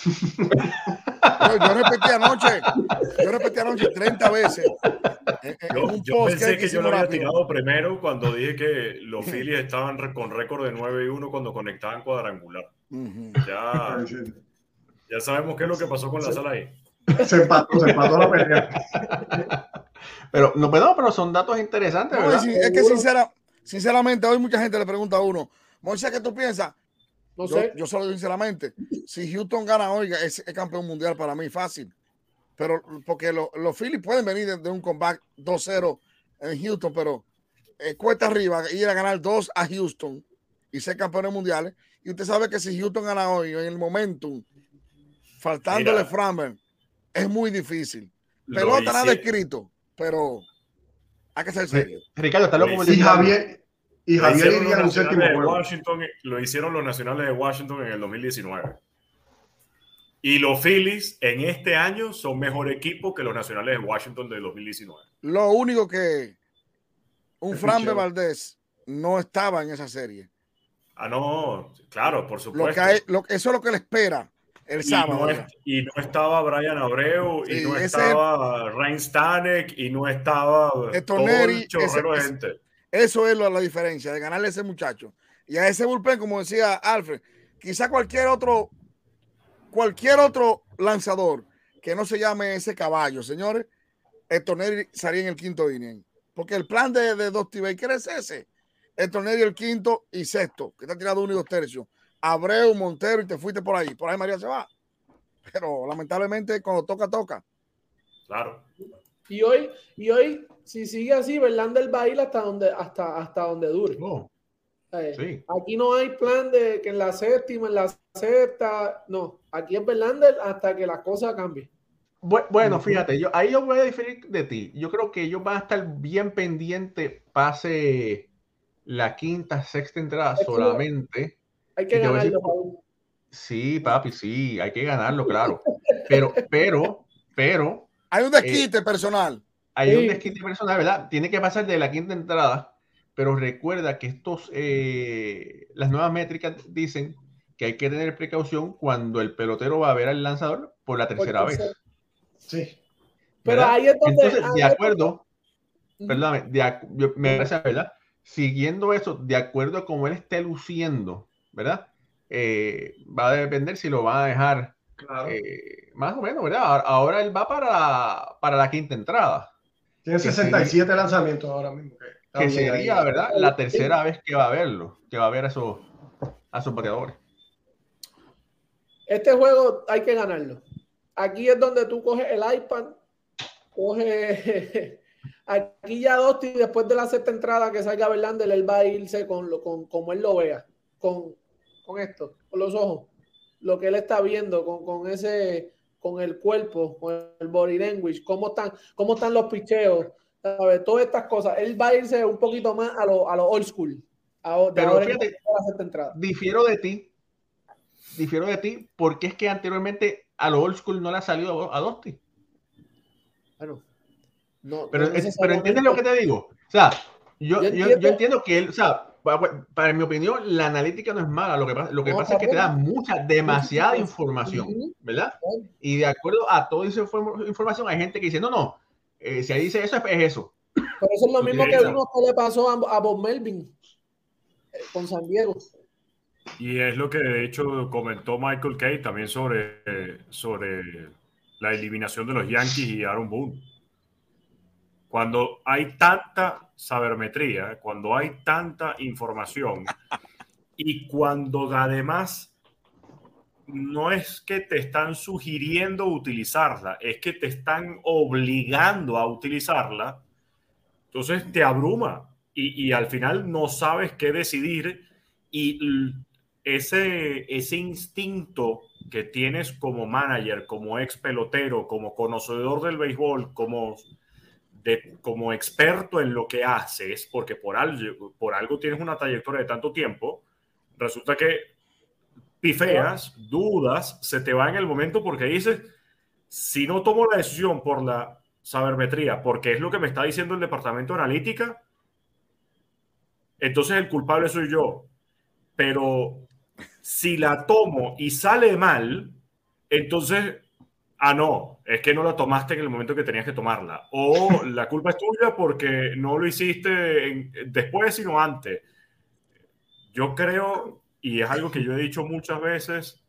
yo, repetí anoche, yo repetí anoche 30 veces. yo, pensé que, yo lo había tirado primero cuando dije que los Phillies estaban con récord de 9 y 1 cuando conectaban cuadrangular. ya, ya sabemos qué es lo que pasó con la sala ahí. Se empató, se empató la pelea. Pero, no, pero son datos interesantes. es que sinceramente, hoy mucha gente le pregunta a uno, Moisés, ¿qué tú piensas? No yo, sé. Yo solo sinceramente, si Houston gana hoy, es, campeón mundial para mí, fácil. Pero porque los Phillies pueden venir de, un comeback 2-0 en Houston, pero eh, cuesta arriba ir a ganar 2 a Houston y ser campeones mundiales. Y usted sabe que si Houston gana hoy en el momentum, faltándole Framber, es muy difícil. Pelota nada escrito pero hay que ser serio. Ricardo, está loco. Y Javier, y Javier iría en un séptimo juego. Washington, lo hicieron los nacionales de Washington en el 2019. Y los Phillies en este año son mejor equipo que los nacionales de Washington de 2019. Lo único que un Fran de Valdés no estaba en esa serie. Ah, no, claro, por supuesto. Lo que eso es lo que le espera el sábado. Y no, estaba Brian Abreu, y no estaba Ryan Stanek, y no estaba el gente. Eso es la diferencia de ganarle a ese muchacho. Y a ese bullpen, como decía Alfred, quizá cualquier otro, cualquier otro lanzador que no se llame ese caballo, señores, el Neri salía en el quinto inning. Porque el plan de, de Dusty Baker es ese. El el quinto y sexto, que está tirado uno y dos tercios. Abreu, Montero y te fuiste por ahí. Por ahí María se va. Pero lamentablemente cuando toca, toca. Claro. Y hoy, y hoy, si sigue así, Verlander va a ir hasta donde, hasta, hasta donde dure. Oh. Eh, aquí no hay plan de que en la séptima, en la sexta, no. Aquí es Verlander hasta que la cosa cambie. Bueno, fíjate, yo ahí yo voy a diferir de ti. Yo creo que ellos van a estar bien pendientes, pase la quinta, sexta entrada solamente. Hay que ganarlo. Sí, papi, sí, hay que ganarlo, claro. Pero, pero, pero. Hay un desquite eh, personal. Hay un desquite personal, ¿verdad? Tiene que pasar de la quinta entrada, pero recuerda que estos, eh, las nuevas métricas dicen que hay que tener precaución cuando el pelotero va a ver al lanzador por la tercera vez. Sí. Pero ¿verdad? ahí es donde. Entonces, de acuerdo, perdóname, de ac- yo- me parece, ¿verdad? Siguiendo eso, de acuerdo a cómo él esté luciendo, ¿verdad? Eh, va a depender si lo va a dejar Claro. eh, más o menos, ¿verdad? Ahora, él va para, para la quinta entrada, Tiene que 67 lanzamientos ahora mismo. Que, ahí. sería, ¿verdad? La tercera vez que va a verlo, que va a ver a esos, a esos bateadores. Este juego hay que ganarlo. Aquí es donde tú coges el iPad, coges. Aquí ya Dosti, después de la sexta entrada que salga Verlander, él va a irse con, lo, con como él lo vea, con, con esto, con los ojos, lo que él está viendo, con, con ese, con el cuerpo, con el body language, cómo están, cómo están los picheos, ¿sabes? todas estas cosas. Él va a irse un poquito más a lo, a lo old school. A, de Pero ahora fíjate, entrada. Difiero de ti, difiero de ti, porque es que anteriormente a lo old school no le ha salido a Dosti. Bueno, no, Pero, no es- pero entiendes lo que te digo. O sea, yo, Yo yo, entiendo que él, o sea, pa- para, mi opinión, la analítica no es mala. Lo que pasa, lo que No, pasa es que te da mucha, demasiada información. ¿verdad? Y de acuerdo a toda esa inform- información, hay gente que dice, no, no, eh, si ahí dice eso, es, es eso. Pero eso es lo mismo que vimos que le pasó a, a Bob Melvin eh, con San Diego. Y es lo que de hecho comentó Michael Kay también sobre, sobre la eliminación de los Yankees y Aaron Boone. Cuando hay tanta sabermetría, cuando hay tanta información y cuando además no es que te están sugiriendo utilizarla, es que te están obligando a utilizarla, entonces te abruma y, al final no sabes qué decidir y ese, ese instinto que tienes como manager, como ex pelotero, como conocedor del béisbol, como, de, como experto en lo que haces, porque por algo, por algo tienes una trayectoria de tanto tiempo, resulta que pifeas, dudas, se te va en el momento porque dices, si no tomo la decisión por la sabermetría, porque es lo que me está diciendo el departamento de analítica, entonces el culpable soy yo. Pero si la tomo y sale mal, entonces, ah, no, es que no la tomaste en el momento que tenías que tomarla. O la culpa es tuya porque no lo hiciste en- después, sino antes. Yo creo, y es algo que yo he dicho muchas veces,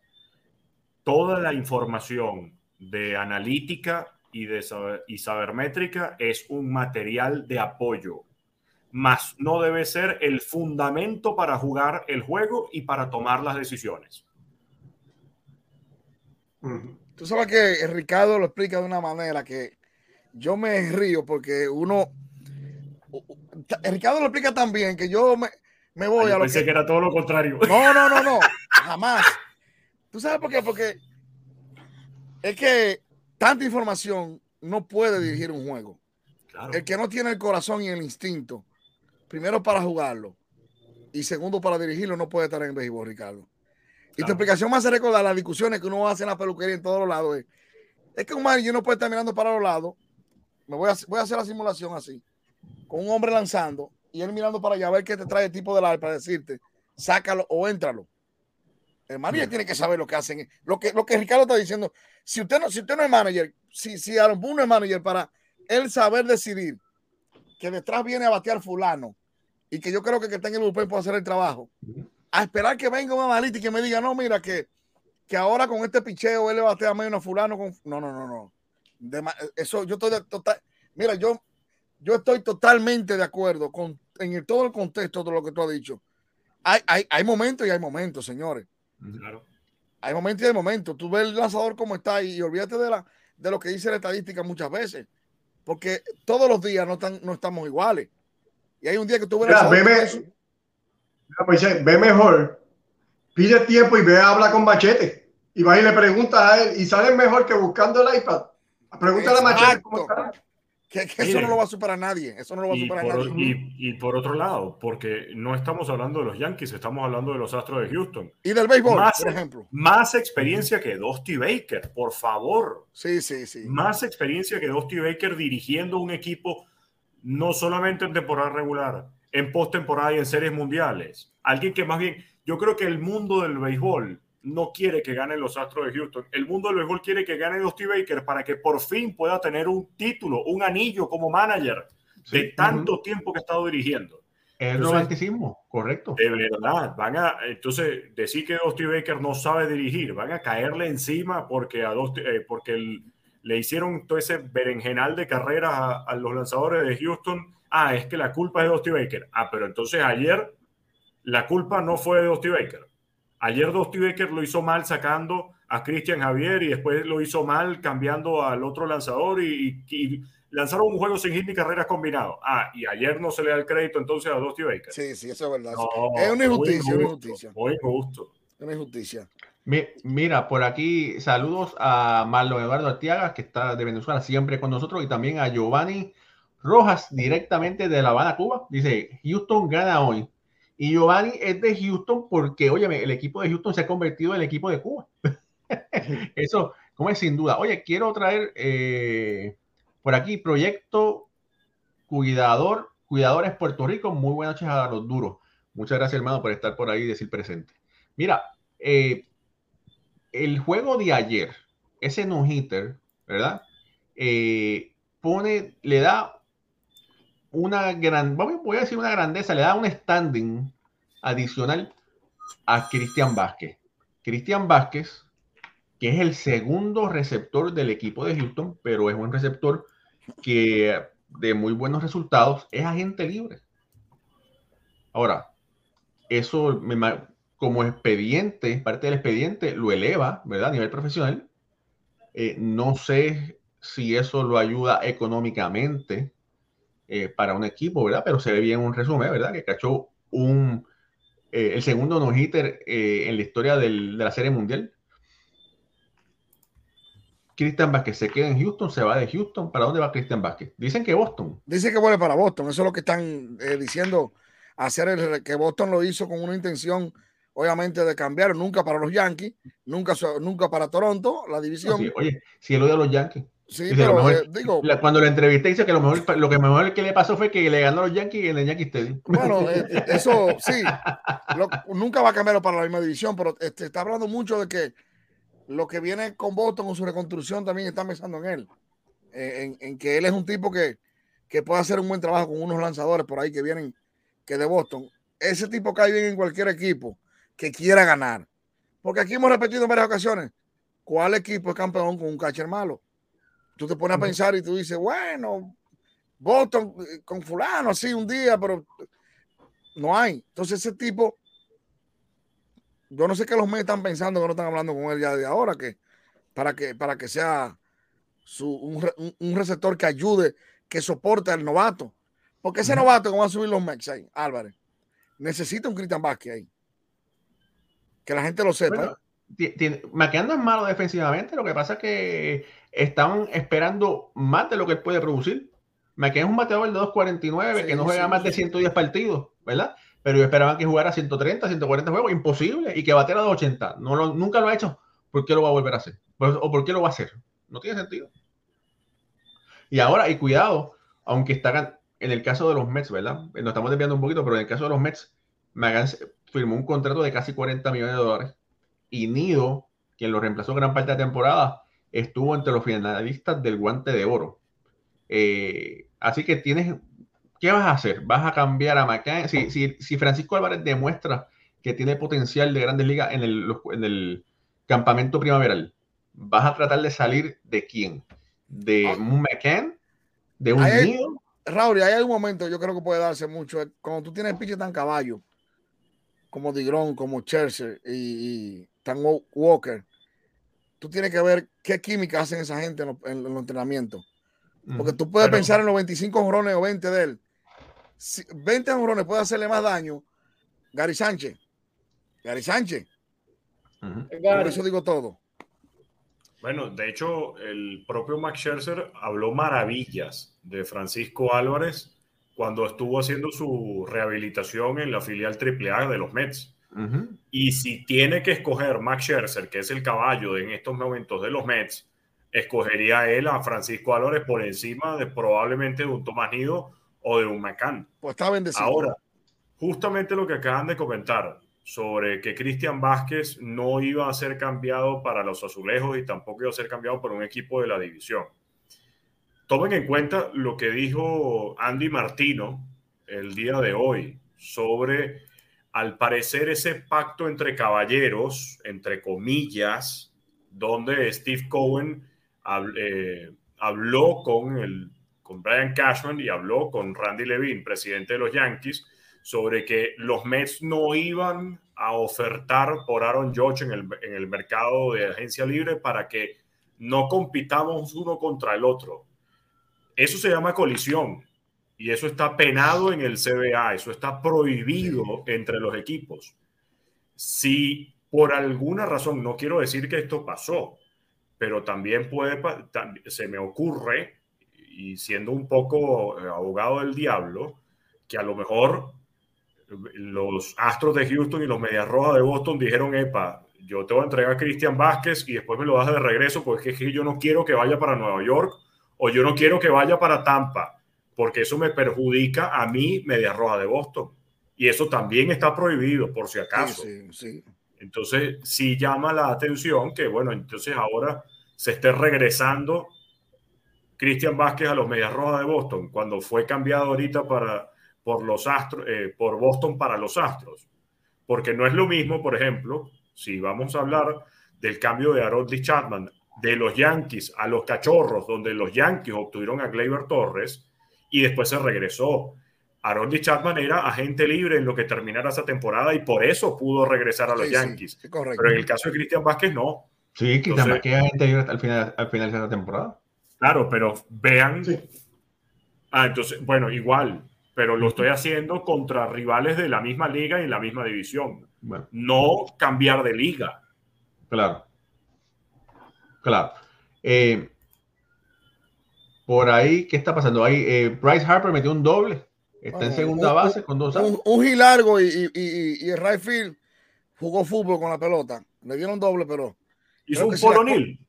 toda la información de analítica y de saber, y sabermétrica es un material de apoyo, más no debe ser el fundamento para jugar el juego y para tomar las decisiones. Ujú. Tú sabes que Ricardo lo explica de una manera que yo me río porque uno. Ricardo lo explica tan bien que yo me, me voy Ah, a lo pensé que. que era todo lo contrario. No, no, no, no. Jamás. ¿Tú sabes por qué? Porque es que tanta información no puede dirigir un juego. Claro. El que no tiene el corazón y el instinto, primero para jugarlo y segundo para dirigirlo, no puede estar en béisbol, Ricardo. Y tu explicación me hace recordar las discusiones que uno hace en la peluquería en todos los lados. Es, es que un manager no puede estar mirando para los lados. Me voy a, voy a hacer la simulación así, con un hombre lanzando y él mirando para allá a ver qué te trae el tipo del ar para decirte, sácalo o éntralo. El manager tiene que saber lo que hacen. Lo que, lo que Ricardo está diciendo. Si usted no, si usted no es manager, si, si Aaron Boone no es manager para él saber decidir que detrás viene a batear fulano y que yo creo que, que está en el bullpen puede hacer el trabajo, a esperar que venga un analista y que me diga, no, mira, que, que ahora con este picheo él le batea menos a fulano. Con... No, no, no, no. De eso yo estoy de total. Mira, yo, yo estoy totalmente de acuerdo con en el, todo el contexto de lo que tú has dicho. Hay, hay, hay momentos y hay momentos, señores. Claro. Hay momentos y hay momentos. Tú ves el lanzador como está y, y olvídate de, la, de lo que dice la estadística muchas veces. Porque todos los días no, están, no estamos iguales. Y hay un día que tú ves me- Mira, Moisés, ve mejor, pide tiempo y ve a hablar con Machete. Y va y le preguntas a él y sale mejor que buscando el iPad. Pregúntale a Machete cómo Exacto. está. que, que eso no lo va a superar nadie. Eso no lo va a superar por, nadie. y- y por otro lado, porque no estamos hablando de los Yankees, estamos hablando de los Astros de Houston. Y del béisbol, Más- por ejemplo. Más experiencia que Dusty Baker, por favor. Sí, sí, sí. Más experiencia que Dusty Baker dirigiendo un equipo no solamente en temporada regular, en postemporada y en series mundiales. alguien que más bien, yo creo que el mundo del béisbol no quiere que ganen los Astros de Houston. El mundo del béisbol quiere que gane Dusty Baker para que por fin pueda tener un título, un anillo como manager de tanto tiempo que ha estado dirigiendo. El romanticismo, correcto. De verdad, van a, entonces, decir que Dusty Baker no sabe dirigir, van a caerle encima porque, a eh, porque le hicieron todo ese berenjenal de carreras a, los lanzadores de Houston. Ah, es que la culpa es de Dusty Baker. Ah, pero entonces ayer la culpa no fue de Dusty Baker. Ayer Dusty Baker lo hizo mal sacando a Christian Javier y después lo hizo mal cambiando al otro lanzador y, lanzaron un juego sin hit ni carreras combinado. Ah, y ayer no se le da el crédito entonces a Dusty Baker. Sí, sí, eso es verdad. es una injusticia, muy una injusticia. Muy justo. Una injusticia. Mira, por aquí saludos a Marlon Eduardo Artiaga, que está de Venezuela siempre con nosotros, y también a Giovanni Rojas, directamente de La Habana, Cuba. Dice, Houston gana hoy. Y Giovanni es de Houston porque, oye, el equipo de Houston se ha convertido en el equipo de Cuba. Eso, como es sin duda. Oye, quiero traer eh, por aquí proyecto Cuidador, Cuidadores Puerto Rico. Muy buenas noches a los duros. Muchas gracias, hermano, por estar por ahí y decir presente. Mira, eh, el juego de ayer, ese no-hitter, ¿verdad? Eh, pone, le da una gran, voy a decir una grandeza, le da un standing adicional a Cristian Vázquez. Cristian Vázquez, que es el segundo receptor del equipo de Houston, pero es un receptor que de muy buenos resultados es agente libre. Ahora, eso como expediente, parte del expediente, lo eleva, ¿verdad? A nivel profesional. Eh, no sé si eso lo ayuda económicamente eh, para un equipo, ¿verdad? Pero se ve bien un resumen, ¿verdad? Que cachó un, eh, el segundo no-hitter eh, en la historia del, de la Serie Mundial. Cristian Vázquez se queda en Houston, se va de Houston. ¿Para dónde va Cristian Vázquez? Dicen que Boston. Dicen que vuelve para Boston. Eso es lo que están diciendo. Hacer el, que Boston lo hizo con una intención, obviamente, de cambiar. Nunca para los Yankees, nunca, nunca para Toronto, la división. oye, si él odia a los Yankees. Sí, pero eh, digo. cuando lo entrevisté, dice que lo mejor, lo que mejor que le pasó fue que le ganó a los Yankees en el Yankee Stadium. Bueno, eh, eh, eso sí, nunca va a cambiar para la misma división, pero este, está hablando mucho de que lo que viene con Boston con su reconstrucción también está pensando en él. en, que él es un tipo que, que, puede hacer un buen trabajo con unos lanzadores por ahí que vienen que de Boston. Ese tipo cae bien en cualquier equipo que quiera ganar. Porque aquí hemos repetido en varias ocasiones: ¿cuál equipo es campeón con un catcher malo? Tú te pones a pensar y tú dices, bueno, voto eh, con fulano así un día, pero no hay. Entonces ese tipo, yo no sé qué los medios están pensando que no están hablando con él ya de ahora, que para que, para que sea su, un, receptor que ayude, que soporte al novato. Porque ese novato que va a subir los Mex ahí, Álvarez, necesita un Cristian Vázquez ahí. Que la gente lo sepa. Bueno, no es malo defensivamente, lo que pasa es que estaban esperando más de lo que él puede producir. Me quedé un bateador de 2.49 que no juega más de 110 partidos, ¿verdad? Pero yo esperaba que jugara 130, 140 juegos, imposible, y que batiera 280. No lo, nunca lo ha hecho. ¿Por qué lo va a volver a hacer? ¿O por qué lo va a hacer? No tiene sentido. Y ahora, y cuidado, aunque está en el caso de los Mets, ¿verdad? Nos estamos desviando un poquito, pero en el caso de los Mets, Magan firmó un contrato de casi 40 millones de dólares. Y Nido, quien lo reemplazó gran parte de la temporada, estuvo entre los finalistas del guante de oro. Eh, así que tienes, ¿qué vas a hacer? ¿Vas a cambiar a McCann? Si, si, Francisco Álvarez demuestra que tiene potencial de grandes ligas en el, en el campamento primaveral, ¿vas a tratar de salir de quién? ¿De ah. un McCann? ¿De un nido? Raúl, hay un momento, yo creo que puede darse mucho. Cuando tú tienes piche tan caballo, como Digrón, como y, y Tan Walker, tú tienes que ver qué química hacen esa gente en, los entrenamientos. Porque tú puedes pensar en los 25 honrones o 20 de él. 20 honrones puede hacerle más daño Gary Sánchez. Gary Sánchez. Por eso digo todo. Bueno, de hecho, el propio Max Scherzer habló maravillas de Francisco Álvarez cuando estuvo haciendo su rehabilitación en la filial AAA de los Mets. Y si tiene que escoger Max Scherzer, que es el caballo en estos momentos de los Mets, escogería él a Francisco Álvarez por encima de probablemente de un Tomás Nido o de un McCann. Pues está bendecido. Ahora, justamente lo que acaban de comentar sobre que Cristian Vázquez no iba a ser cambiado para los azulejos y tampoco iba a ser cambiado por un equipo de la división. Tomen en cuenta lo que dijo Andy Martino el día de hoy sobre, al parecer, ese pacto entre caballeros, entre comillas, donde Steve Cohen eh, habló con, el, con Brian Cashman y habló con Randy Levine, presidente de los Yankees, sobre que los Mets no iban a ofertar por Aaron Judge en el, en el mercado de agencia libre para que no compitamos uno contra el otro. Eso se llama colisión y eso está penado en el CBA, eso está prohibido entre los equipos. Si por alguna razón, no quiero decir que esto pasó, pero también puede, se me ocurre, y siendo un poco eh, abogado del diablo, que a lo mejor los Astros de Houston y los Medias Rojas de Boston dijeron, epa, yo te voy a entregar a Cristian Vázquez y después me lo das de regreso porque es que yo no quiero que vaya para Nueva York o yo no quiero que vaya para Tampa, porque eso me perjudica a mí, Medias Rojas de Boston. Y eso también está prohibido, por si acaso. Sí, sí, Entonces, sí llama la atención que, bueno, entonces ahora se esté regresando Cristian Vázquez a los Medias Rojas de Boston, cuando fue cambiado ahorita para, por, los Astros, eh, por Boston para los Astros. Porque no es lo mismo, por ejemplo, si vamos a hablar del cambio de Harold Chapman de los Yankees a los Cachorros, donde los Yankees obtuvieron a Gleyber Torres y después se regresó. Harold Chapman era agente libre en lo que terminara esa temporada y por eso pudo regresar a los Yankees. Pero en el caso de Cristian Vázquez, no. Sí, Cristian Vázquez es agente libre al final, al final de esa temporada. Claro, pero vean. Ah, entonces, bueno, igual, pero lo estoy haciendo contra rivales de la misma liga y en la misma división. No cambiar de liga. Claro. Claro. Eh, por ahí, ¿qué está pasando? Ahí, eh, Bryce Harper metió un doble. Está en segunda base con dos Un, un largo y, y, el right field jugó fútbol con la pelota. Le dieron doble, pero. Hizo un polonil.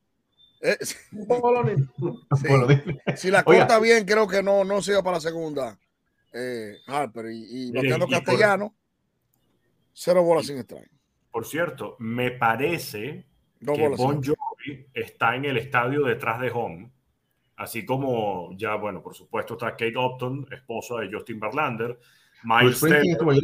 Eh, si la corta bien, creo que no, no se iba para la segunda. Eh, Harper y, y bateando castellano, cero bolas sin extraño. Por cierto, me parece que Bon Jovi está en el estadio detrás de home, así como ya, bueno, por supuesto está Kate Upton, esposa de Justin Verlander, Miles Taylor,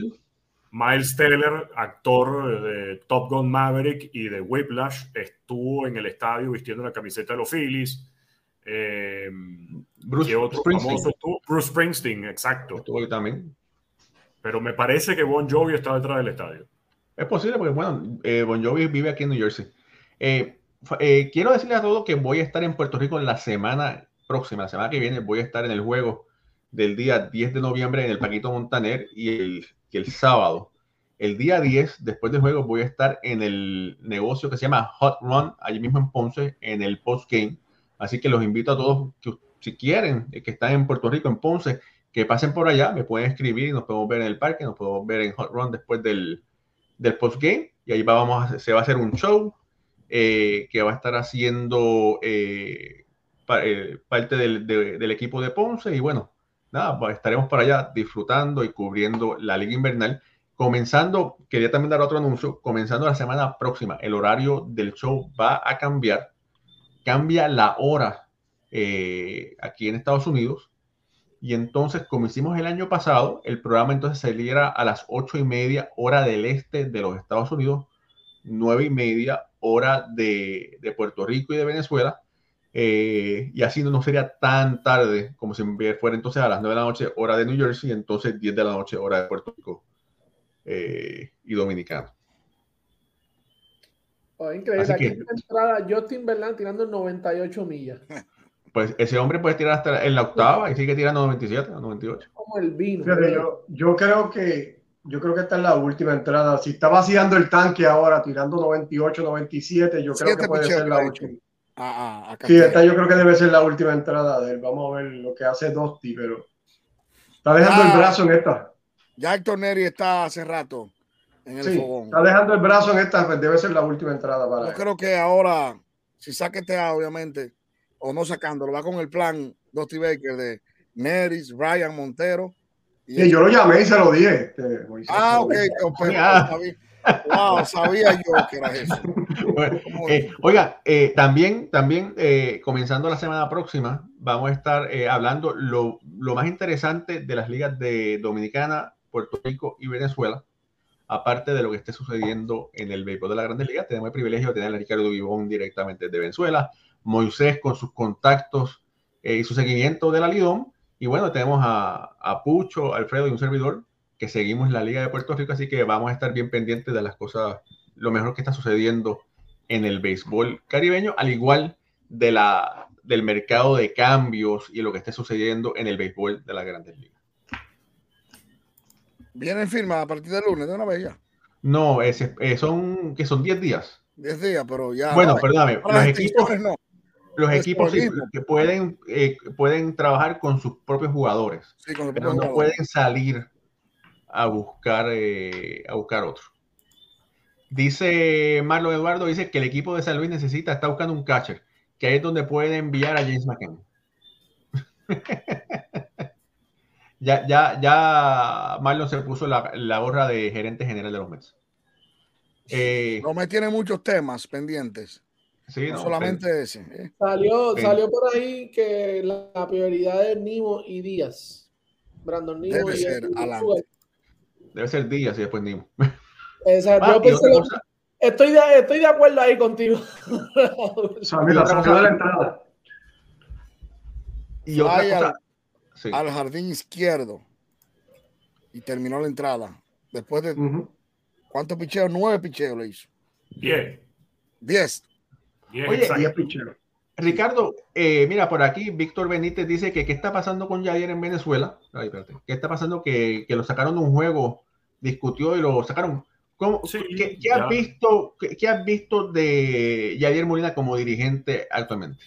Miles Taylor, actor de Top Gun Maverick y de Whiplash, estuvo en el estadio vistiendo la camiseta de los Phillies. Eh, Bruce, Springsteen. Bruce Springsteen, exacto. Estuvo también. Pero me parece que Bon Jovi está detrás del estadio. Es posible porque, bueno, eh, Bon Jovi vive aquí en New Jersey. Eh, eh, quiero decirle a todos que voy a estar en Puerto Rico la semana próxima, la semana que viene, voy a estar en el juego del día 10 de noviembre en el Paquito Montaner y el, el sábado. El día 10, después del juego, voy a estar en el negocio que se llama Hot Run, allí mismo en Ponce, en el post game. Así que los invito a todos que si quieren, eh, que están en Puerto Rico, en Ponce, que pasen por allá, me pueden escribir y nos podemos ver en el parque, nos podemos ver en Hot Run después del, del post game y ahí vamos se va a hacer un show eh, que va a estar haciendo eh, eh, parte del, equipo de Ponce y bueno, nada, estaremos para allá disfrutando y cubriendo la liga invernal. Comenzando, quería también dar otro anuncio, comenzando la semana próxima, el horario del show va a cambiar, cambia la hora aquí en Estados Unidos. Y entonces, como hicimos el año pasado, el programa entonces saliera a las ocho y media hora del este de los Estados Unidos, nueve y media hora de, Puerto Rico y de Venezuela. Eh, y así no sería tan tarde como si fuera entonces a las 9 de la noche hora de New Jersey y entonces 10 de la noche hora de Puerto Rico eh, y Dominicana. Oh, increíble. Aquí que, entrada Justin Verlander tirando 98 millas. Pues ese hombre puede tirar hasta en la octava y sigue tirando 97 o 98. Como el vino. yo, yo creo que yo creo que esta es la última entrada. Si está vaciando el tanque ahora, tirando 98, 97, yo creo que puede ser la última. Ah, ah, sí, esta yo creo que debe ser la última entrada de él. Vamos a ver lo que hace Dosti, pero está dejando el brazo en esta. Ya Héctor Neri está hace rato en el fogón. Está dejando el brazo en esta, pues debe ser la última entrada para Yo creo que ahora, si saque este obviamente, o no sacándolo, va con el plan Dosti Baker de Neris, Brian Montero Sí, yo lo llamé y se lo dije. este, Moisés. Ah, ok. pero Ah. sabía- Wow, sabía yo que era eso. Bueno, eh, oiga, eh, también, también eh, comenzando la semana próxima, vamos a estar eh, hablando lo, lo más interesante de las ligas de Dominicana, Puerto Rico y Venezuela, aparte de lo que esté sucediendo en el béisbol de la Grandes Ligas. Tenemos el privilegio de tener a Ricardo Vivón directamente de Venezuela, Moisés con sus contactos y su seguimiento de la Lidón, y bueno, tenemos a, a Pucho, Alfredo y un servidor que seguimos la Liga de Puerto Rico, así que vamos a estar bien pendientes de las cosas, lo mejor que está sucediendo en el béisbol caribeño, al igual de la, del mercado de cambios y lo que esté sucediendo en el béisbol de las grandes ligas. Vienen firmas a partir del lunes de una vez ya. No, eh, son que son 10 días. 10 días, pero ya. bueno, perdóname, los las equipos, no. Los es equipos sí, que pueden, eh, pueden trabajar con sus propios jugadores, Sí, con el pero no pueden salir a buscar, eh, a buscar otro. Dice Marlon Eduardo, dice que el equipo de San Luis necesita, está buscando un catcher, que ahí es donde puede enviar a James McCann. ya, ya, ya Marlon se puso la, la gorra de gerente general de los Mets. Eh, Los Mets tienen muchos temas pendientes. Sí, No no, solamente ese. ¿eh? Salió, Sí. salió por ahí que la, la prioridad es Nimo y Díaz. Brandon Nimo Debe y ser. Sugar. debe ser Díaz y después Nimo. Exacto. Ah, Yo y pensé otra lo- cosa, estoy, de, estoy de acuerdo ahí contigo. Salió, la de la entrada. y otra cosa. Al jardín izquierdo. Y terminó la entrada. Después de Ujú. cuántos picheos? Nueve picheos le hizo. Bien, Diez. Oye, exacto. Ricardo, eh, mira, por aquí Víctor Benítez dice que qué está pasando con Yadier en Venezuela. Ay, espérate. ¿Qué está pasando? Que, que lo sacaron de un juego, discutió y lo sacaron. ¿Cómo, Sí, ¿qué, has visto, qué, qué has visto de Yadier Molina como dirigente actualmente?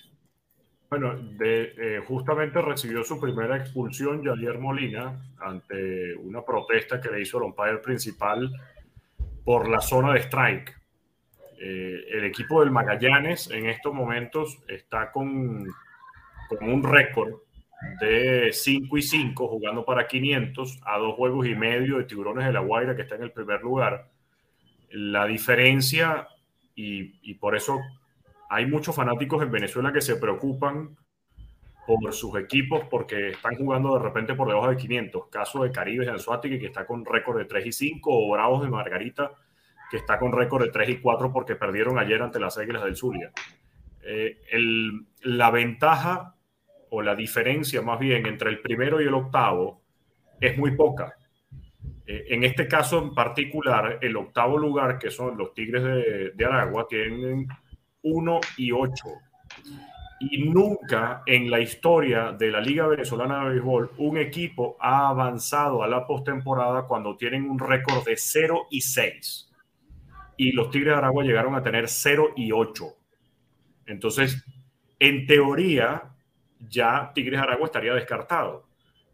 Bueno, de, eh, justamente recibió su primera expulsión Javier Molina ante una protesta que le hizo el umpire principal por la zona de strike. Eh, el equipo del Magallanes en estos momentos está con, con un récord de 5 y 5 jugando para 500 a dos juegos y medio de Tiburones de la Guaira que está en el primer lugar. La diferencia, y, y por eso hay muchos fanáticos en Venezuela que se preocupan por sus equipos porque están jugando de repente por debajo de 500. Caso de Caribe de Anzuategui que está con récord de 3 y 5 o Bravos de Margarita que está con récord de 3 y 4 porque perdieron ayer ante las Águilas del Zulia. Eh, el- la ventaja o la diferencia más bien entre el primero y el octavo es muy poca. Eh, en este caso en particular, el octavo lugar, que son los Tigres de, de Aragua, tienen 1 y 8. Y nunca en la historia de la Liga Venezolana de Béisbol un equipo ha avanzado a la postemporada cuando tienen un récord de 0 y 6. Y los Tigres de Aragua llegaron a tener 0 y 8. Entonces, en teoría, ya Tigres de Aragua estaría descartado.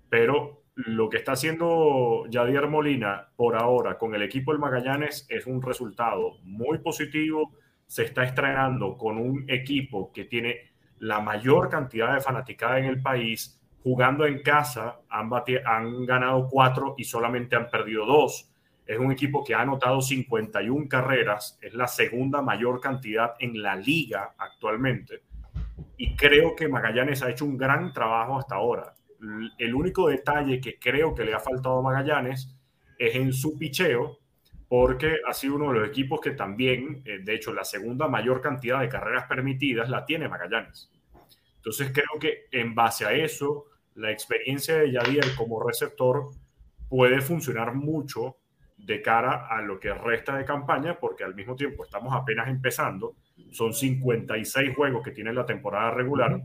Pero lo que está haciendo Yadier Molina por ahora con el equipo del Magallanes es un resultado muy positivo. Se está estrenando con un equipo que tiene la mayor cantidad de fanaticada en el país. Jugando en casa, han, han ganado cuatro y solamente han perdido dos. Es un equipo que ha anotado 51 carreras, es la segunda mayor cantidad en la liga actualmente. Y creo que Magallanes ha hecho un gran trabajo hasta ahora. El único detalle que creo que le ha faltado a Magallanes es en su picheo, porque ha sido uno de los equipos que también, eh, de hecho, la segunda mayor cantidad de carreras permitidas la tiene Magallanes. Entonces creo que en base a eso, la experiencia de Yadier como receptor puede funcionar mucho de cara a lo que resta de campaña, porque al mismo tiempo estamos apenas empezando, son 56 juegos que tiene la temporada regular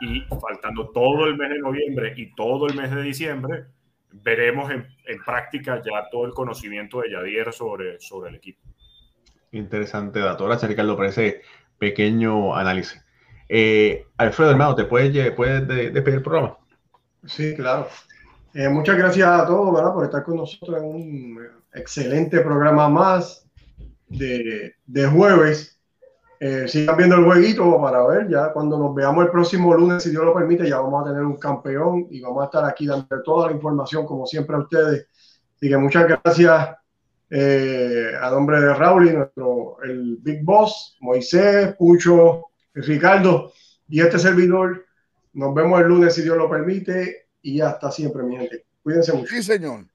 y faltando todo el mes de noviembre y todo el mes de diciembre, veremos en, en práctica ya todo el conocimiento de Yadier sobre, sobre el equipo. Interesante dato. Gracias, Ricardo, por ese pequeño análisis. Eh, Alfredo, hermano, ¿te puedes, puedes de- despedir el programa? Sí, claro. Eh, muchas gracias a todos ¿verdad? por estar con nosotros en un excelente programa más de, de jueves. eh, sigan viendo el jueguito para ver ya cuando nos veamos el próximo lunes, si Dios lo permite, ya vamos a tener un campeón y vamos a estar aquí dando toda la información como siempre a ustedes. Así que muchas gracias eh, a nombre de Raúl y nuestro el Big Boss, Moisés, Pucho, Ricardo y este servidor. Nos vemos el lunes si Dios lo permite y hasta siempre, mi gente. Cuídense mucho. Sí, señor.